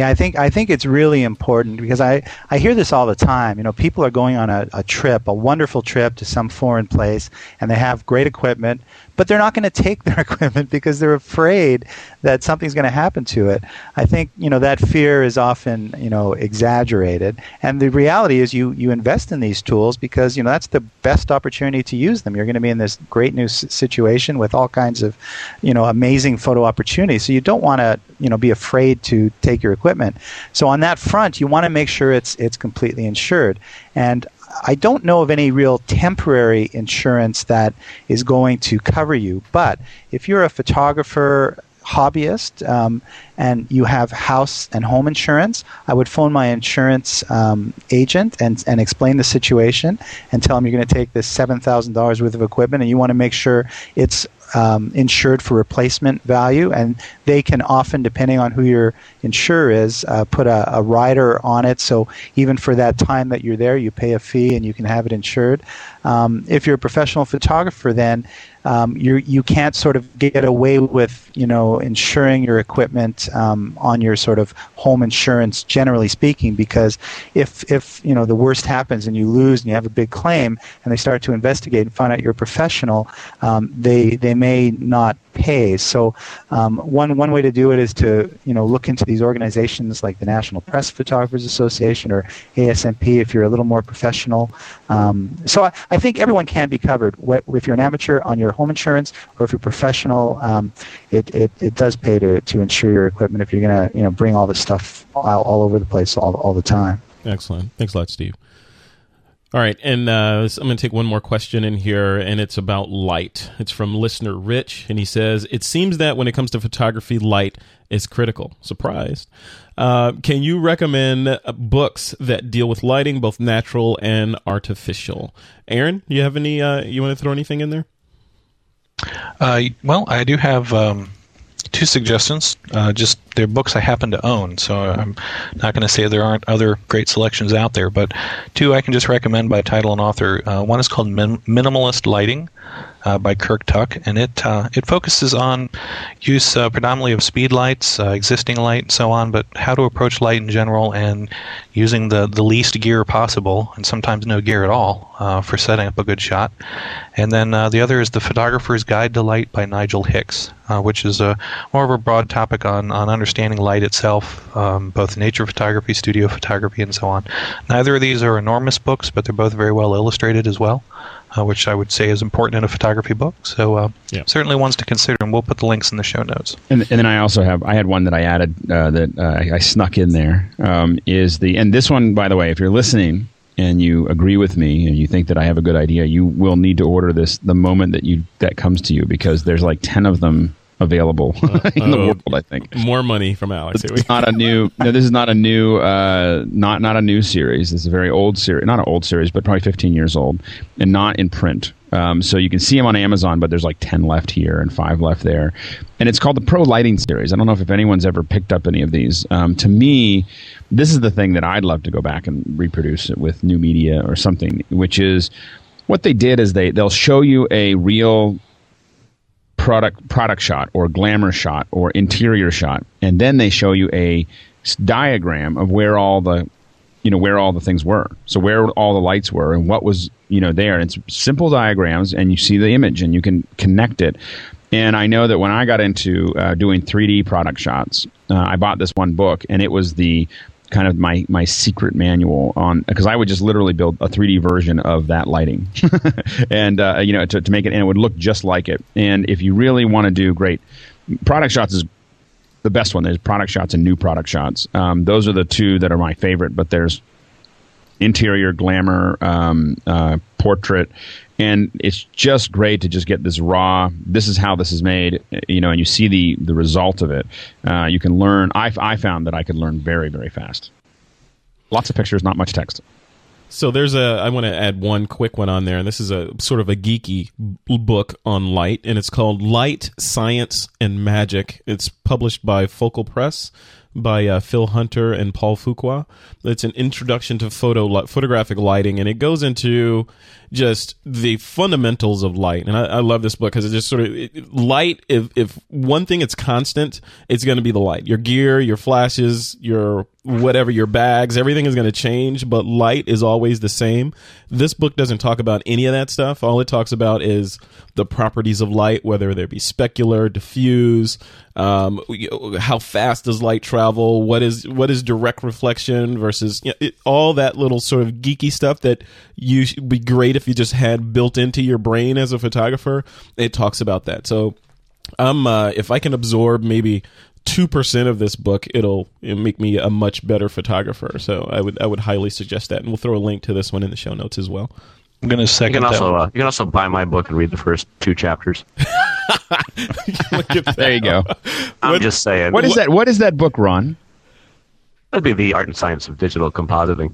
S4: Yeah, I think I think it's really important because I, I hear this all the time. You know, people are going on a, a trip, a wonderful trip to some foreign place, and they have great equipment, but they're not going to take their equipment because they're afraid that something's going to happen to it. I think you know that fear is often you know exaggerated, and the reality is you you invest in these tools because you know that's the best opportunity to use them. You're going to be in this great new situation with all kinds of you know amazing photo opportunities, so you don't want to you know be afraid to take your equipment. So on that front, you want to make sure it's it's completely insured. And I don't know of any real temporary insurance that is going to cover you. But if you're a photographer, hobbyist, um, and you have house and home insurance, I would phone my insurance um, agent and, and explain the situation and tell them you're going to take this $7,000 worth of equipment and you want to make sure it's um, insured for replacement value, and they can often, depending on who your insurer is, uh, put a, a, rider on it. So even for that time that you're there, you pay a fee and you can have it insured. Um, if you're a professional photographer, then um, you you can't sort of get away with you know insuring your equipment um, on your sort of home insurance, generally speaking, because if if you know the worst happens and you lose and you have a big claim and they start to investigate and find out you're a professional, um, they they may not pay. So um, one one way to do it is to you know look into these organizations like the National Press Photographers Association or ASMP if you're a little more professional. Um, so I, I, think everyone can be covered. If you're an amateur on your home insurance or if you're professional, um, it, it, it does pay to, to insure your equipment if you're going to you know bring all this stuff all, all over the place all, all the time.
S2: Excellent. Thanks a lot, Steve. All right, and uh, I'm going to take one more question in here, and it's about light. It's from listener Rich, and he says, It seems that when it comes to photography, light is critical. Surprised. Uh, can you recommend books that deal with lighting, both natural and artificial? Aaron, you have any, uh, you want to throw anything in there?
S6: Uh, well, I do have um, two suggestions. Uh, just they're books I happen to own, so I'm not going to say there aren't other great selections out there. But two I can just recommend by title and author. Uh, one is called Min- Minimalist Lighting uh, by Kirk Tuck, and it uh, it focuses on use uh, predominantly of speed lights, uh, existing light, and so on, but how to approach light in general and using the, the least gear possible, and sometimes no gear at all, uh, for setting up a good shot. And then uh, the other is The Photographer's Guide to Light by Nigel Hicks, which is a more of a broad topic on, on understanding light itself, um, both nature photography, studio photography, and so on. Neither of these are enormous books, but they're both very well illustrated as well uh, which I would say is important in a photography book. So uh, yeah. certainly ones to consider, and we'll put the links in the show notes.
S3: And, and then I also have I had one that I added uh, that uh, I snuck in there um, is the and this one by the way, if you're listening and you agree with me and you think that I have a good idea, you will need to order this the moment that you that comes to you because there's like ten of them available uh, in the world. I think
S2: more money from Alex.
S3: It's not a new. No, this is not a new. Uh, not not a new series. This is a very old series. Not an old series, but probably 15 years old, and not in print. Um, so you can see them on Amazon, but there's like 10 left here and five left there, and it's called the Pro Lighting Series. I don't know if, if anyone's ever picked up any of these. Um, to me, this is the thing that I'd love to go back and reproduce it with new media or something, which is what they did is they they'll show you a real product product shot or glamour shot or interior shot, and then they show you a diagram of where all the you know where all the things were. So where all the lights were and what was you know there. And it's simple diagrams and you see the image and you can connect it. And i know that when i got into uh, doing 3d product shots uh, i bought this one book and it was the kind of my my secret manual on because I would just literally build a 3D version of that lighting, and uh, you know to, to make it and it would look just like it. And if you really want to do great, product shots is the best one. There's product shots and new product shots. Um, those are the two that are my favorite. But there's interior glamour, um, uh, portrait, and it's just great to just get this raw. This is how this is made, you know, and you see the the result of it. Uh, you can learn. I I found that I could learn very very fast. Lots of pictures, not much text.
S2: So there's a. I want to add one quick one on there, and this is a sort of a geeky book on light, and it's called Light, Science, and Magic. It's published by Focal Press by uh, Fil Hunter and Paul Fuqua. It's an introduction to photo photographic lighting, and it goes into just the fundamentals of light. And I, I love this book because it just sort of it, light. If if one thing it's constant, it's going to be the light. Your gear, your flashes, your whatever, your bags, everything is going to change, but light is always the same. This book doesn't talk about any of that stuff. All it talks about is the properties of light, whether they be specular, diffuse, um, how fast does light travel, what is what is direct reflection versus you know, it, all that little sort of geeky stuff that you would be great if you just had built into your brain as a photographer. It talks about that. So, um, uh, if I can absorb maybe two percent of this book, it'll, it'll, make me a much better photographer. So I would I would highly suggest that, and we'll throw a link to this one in the show notes as well.
S6: I'm going to second.
S5: You can also uh, you can also buy my book and read the first two chapters.
S3: there you go.
S5: I'm what, just saying.
S3: What is that? What is that book, Ron?
S5: That'd be the art and science of digital compositing.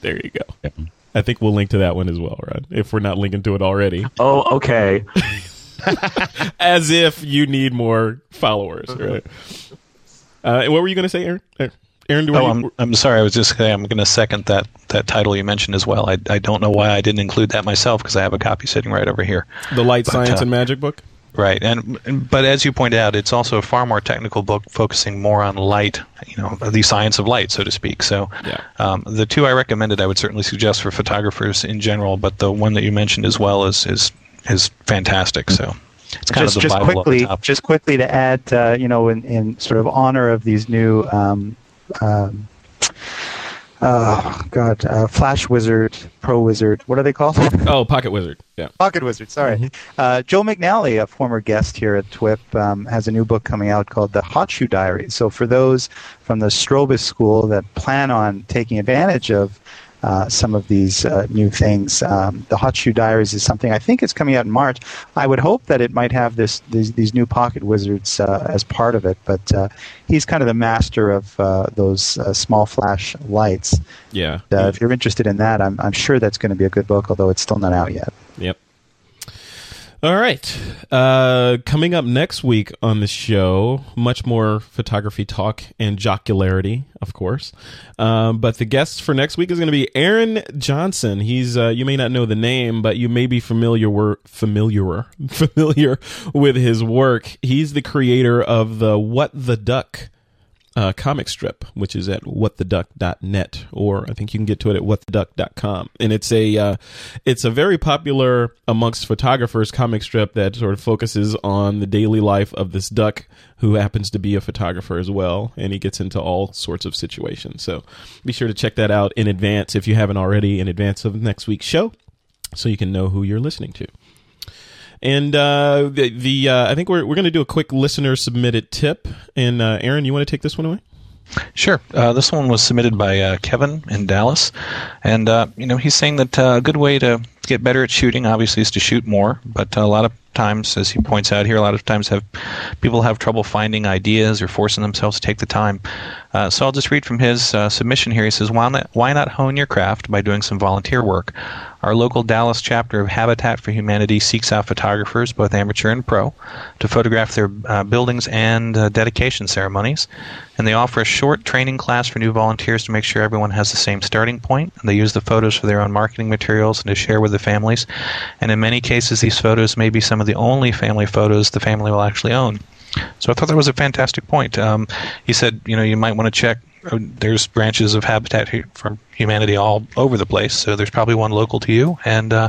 S2: There you go. Yeah. I think we'll link to that one as well, Ron. If we're not linking to it already.
S5: Oh, okay.
S2: As if you need more followers, right? Uh, what were you going to say, Aaron? Aaron,
S6: do oh, I'm, I'm sorry. I was just saying I'm going to second that that title you mentioned as well. I, I don't know why I didn't include that myself because I have a copy sitting right over here.
S2: The Light but, Science uh, and Magic book.
S6: Right, and, and, but as you point out, it's also a far more technical book, focusing more on light, you know, the science of light, so to speak. So, yeah. um, the two I recommended, I would certainly suggest for photographers in general, but the one that you mentioned as well is is is fantastic. So. It's kind
S4: just,
S6: of the
S4: just
S6: Bible
S4: quickly, just quickly to add, uh, you know, in, in sort of honor of these new um, um, uh, God, uh, Flash Wizard, Pro Wizard. What are they called?
S2: oh, Pocket Wizard. Yeah.
S4: Pocket Wizard. Sorry. Mm-hmm. Uh, Joe McNally, a former guest here at TWIP, um, has a new book coming out called The Hot Shoe Diary. So for those from the Strobist School that plan on taking advantage of uh, some of these uh, new things. Um, the Hot Shoe Diaries is something I think it's coming out in March. I would hope that it might have this these, these new Pocket Wizards uh, as part of it, but uh, he's kind of the master of uh, those uh, small flash lights.
S2: Yeah.
S4: If you're interested in that, I'm, I'm sure that's going to be a good book, although it's still not out yet.
S2: Yep. All right. Uh, coming up next week on the show, much more photography talk and jocularity, of course. Um, but the guest for next week is going to be Aaron Johnson. He's uh, you may not know the name, but you may be familiar were familiar familiar with his work. He's the creator of the What the Duck uh, comic strip, which is at whattheduck.net, or I think you can get to it at whattheduck.com. And it's a uh, it's a very popular amongst photographers comic strip that sort of focuses on the daily life of this duck who happens to be a photographer as well, and he gets into all sorts of situations. So be sure to check that out in advance if you haven't already in advance of next week's show, so you can know who you're listening to. And uh, the, the uh, I think we're we're going to do a quick listener submitted tip. And uh, Aaron, you want to take this one away?
S6: Sure. Uh, this one was submitted by uh, Kevin in Dallas, and uh, you know he's saying that uh, a good way to get better at shooting, obviously, is to shoot more. But a lot of times, as he points out here, a lot of times have people have trouble finding ideas or forcing themselves to take the time. Uh, so I'll just read from his uh, submission here. He says, "Why not? Why not hone your craft by doing some volunteer work? Our local Dallas chapter of Habitat for Humanity seeks out photographers, both amateur and pro, to photograph their uh, buildings and uh, dedication ceremonies. And they offer a short training class for new volunteers to make sure everyone has the same starting point. And they use the photos for their own marketing materials and to share with the families. And in many cases, these photos may be some of the only family photos the family will actually own. So I thought that was a fantastic point. Um, he said, you know, you might want to check. uh, There's branches of Habitat for Humanity all over the place, so there's probably one local to you, and uh,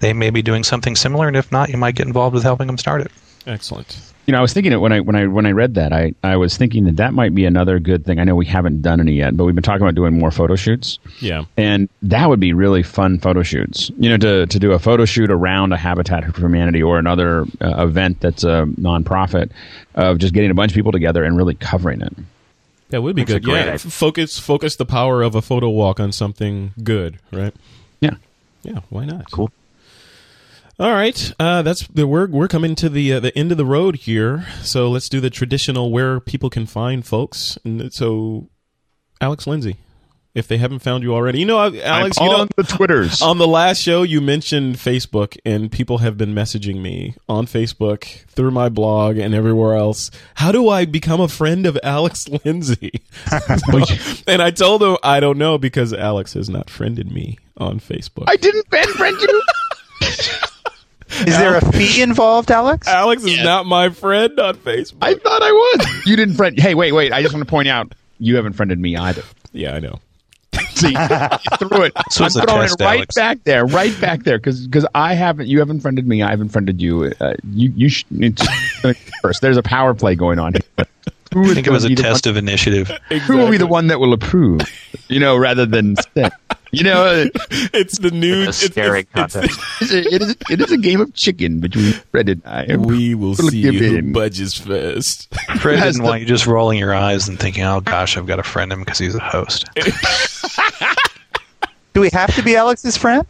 S6: they may be doing something similar. And if not, you might get involved with helping them start it.
S2: Excellent.
S3: You know, I was thinking it when I when I when I read that. I I was thinking that that might be another good thing. I know we haven't done any yet, but we've been talking about doing more photo shoots.
S2: Yeah.
S3: and that would be really fun photo shoots. You know, to to do a photo shoot around a Habitat for Humanity or another uh, event that's a nonprofit of just getting a bunch of people together and really covering it.
S2: That would be
S5: That's
S2: good.
S5: great
S2: Yeah.
S5: idea.
S2: Focus focus the power of a photo walk on something good, right?
S3: Yeah.
S2: Yeah. Why not?
S5: Cool.
S2: All right. Uh, that's the we're we're coming to the uh, the end of the road here. So let's do the traditional where people can find folks. And so, Alex Lindsay, if they haven't found you already, you know, Alex,
S3: I'm
S2: you know,
S3: on the Twitters.
S2: On the last show, you mentioned Facebook, and people have been messaging me on Facebook, through my blog, and everywhere else. How do I become a friend of Alex Lindsay? and I told them I don't know because Alex has not friended me on Facebook.
S3: I didn't friend you.
S4: Is there a fee involved, Alex?
S2: Alex is not my friend on Facebook.
S3: I thought I was. You didn't friend. Hey, wait, wait. I just want to point out you haven't friended me either.
S2: yeah, I know.
S3: See, you threw it.
S6: So
S3: I'm
S6: it's a
S3: throwing
S6: test,
S3: it right
S6: Alex.
S3: back there, right back there, because I haven't. You haven't friended me. I haven't friended you. Uh, you you should it's, first. There's a power play going on. Here. Who
S6: I think it was a test of initiative.
S3: One, who will be the one that will approve? You know, rather than sit. You know, uh,
S2: It's the new
S5: A
S2: it's-
S5: scary
S2: it's- it's-
S5: contest.
S3: it's a, it is it is a game of chicken between Fred and I.
S2: we will
S3: We'll
S2: see
S3: give
S2: who
S3: in.
S2: budges first.
S6: Fred
S3: Has
S6: didn't
S3: the-
S6: want you just rolling your eyes and thinking, "Oh gosh, I've got to friend him because he's a host."
S4: Do we have to be Alex's friend?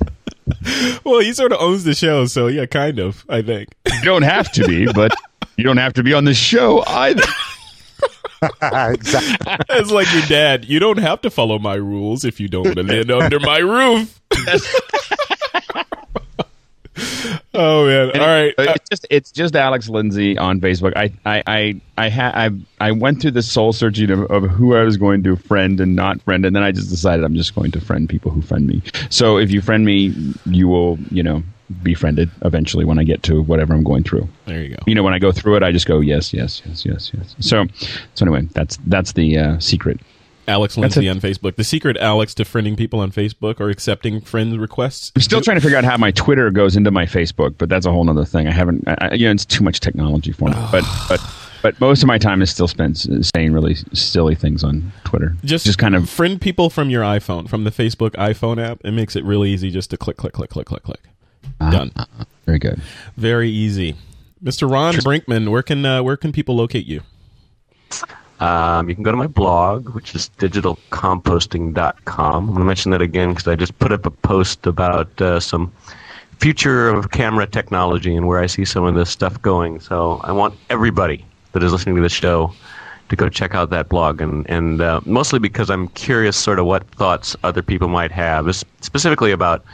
S2: well, he sort of owns the show, so yeah, kind of. I think.
S3: You don't have to be, but you don't have to be on the show either.
S4: exactly.
S2: It's like your dad. You don't have to follow my rules if you don't want to live under my roof. oh man! All right.
S3: Uh, it's just it's just Alex Lindsay on Facebook. I I I I ha- I, I went through the soul searching of, of who I was going to friend and not friend, and then I just decided I'm just going to friend people who friend me. So if you friend me, you will you know be friended eventually when I get to whatever I'm going through.
S2: there you go.
S3: You know, when I go through it, I just go yes, yes, yes, yes, yes. So so anyway, that's that's the uh, secret.
S2: Alex Lindsay on Facebook. The secret Alex to friending people on Facebook or accepting friend requests.
S3: I'm still trying to figure out how my Twitter goes into my Facebook, but that's a whole other thing. I haven't, I, I- you know, it's too much technology for me. but but but most of my time is still spent saying really silly things on Twitter.
S2: Just,
S3: just kind of
S2: friend people from your iPhone, from the Facebook iPhone app. It makes it really easy just to click, click, click, click, click, click. Done.
S3: very good.
S2: Very easy. Mr. Ron Brinkmann, where can uh, where can people locate you?
S5: Um, you can go to my blog, which is digitalcompositing.com. I'm going to mention that again because I just put up a post about uh, some future of camera technology and where I see some of this stuff going. So I want everybody that is listening to this show to go check out that blog, and and uh, mostly because I'm curious, sort of what thoughts other people might have, specifically about,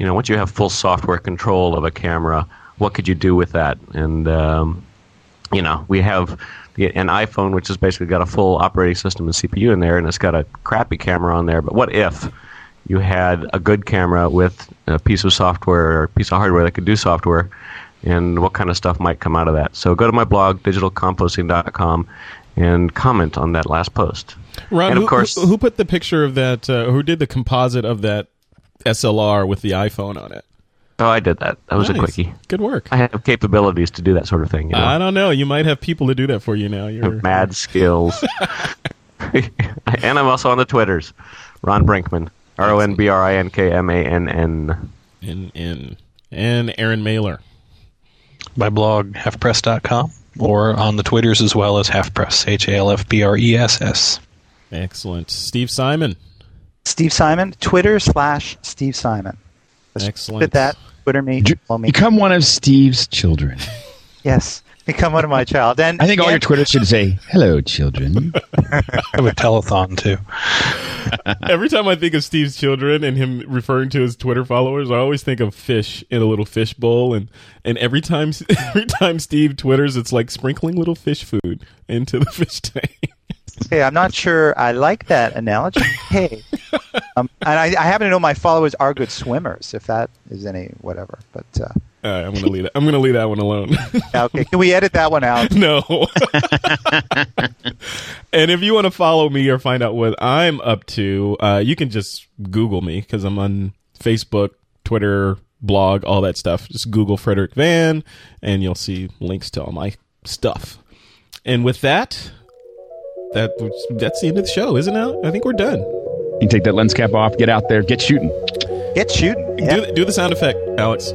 S5: you know, once you have full software control of a camera, what could you do with that? And um, you know, we have the, an iPhone which has basically got a full operating system and CPU in there, and it's got a crappy camera on there. But what if you had a good camera with a piece of software or a piece of hardware that could do software? And what kind of stuff might come out of that? So go to my blog, digitalcompositing.com, and comment on that last post.
S2: Ron,
S5: and of
S2: who,
S5: course,
S2: who, who put the picture of that? Uh, who did the composite of that SLR with the iPhone on it?
S5: oh, I did that. That was a quickie.
S2: Good work.
S5: I have capabilities to do that sort of thing. You know?
S2: I don't know. You might have people to do that for you now. You're
S5: mad skills. and I'm also on the Twitters. Ron Brinkmann. R O N B R I N K M A N N.
S2: in in and Aaron Mahler.
S6: My blog, halfpress.com, or on the Twitters as well as halfpress, H A L F P R E S S.
S2: Excellent. Steve Simon.
S4: Steve Simon, Twitter slash Steve Simon. Let's
S2: Excellent.
S4: Fit that. Twitter me. Follow me.
S3: Become one of Steve's children.
S4: Yes, become one of my child. And
S3: I think all your Twitter should say, "Hello, children."
S6: I have a telethon too.
S2: Every time I think of Steve's children and him referring to his Twitter followers, I always think of fish in a little fish bowl, and and every time every time Steve twitters, it's like sprinkling little fish food into the fish tank.
S4: Hey, I'm not sure I like that analogy. Hey, um, and I, I happen to know my followers are good swimmers. If that is any whatever, but uh,
S2: All right, I'm gonna leave it. I'm gonna leave that one alone.
S4: okay. Can we edit that one out?
S2: no. and if you want to follow me or find out what I'm up to, uh, you can just Google me because I'm on Facebook, Twitter, blog, all that stuff. Just Google Frederick Van, and you'll see links to all my stuff. And with that, that that's the end of the show, isn't it? I think we're done.
S3: You can take that lens cap off, get out there, get shooting.
S4: Get shooting. Yeah.
S2: Do, do the sound effect, Alex.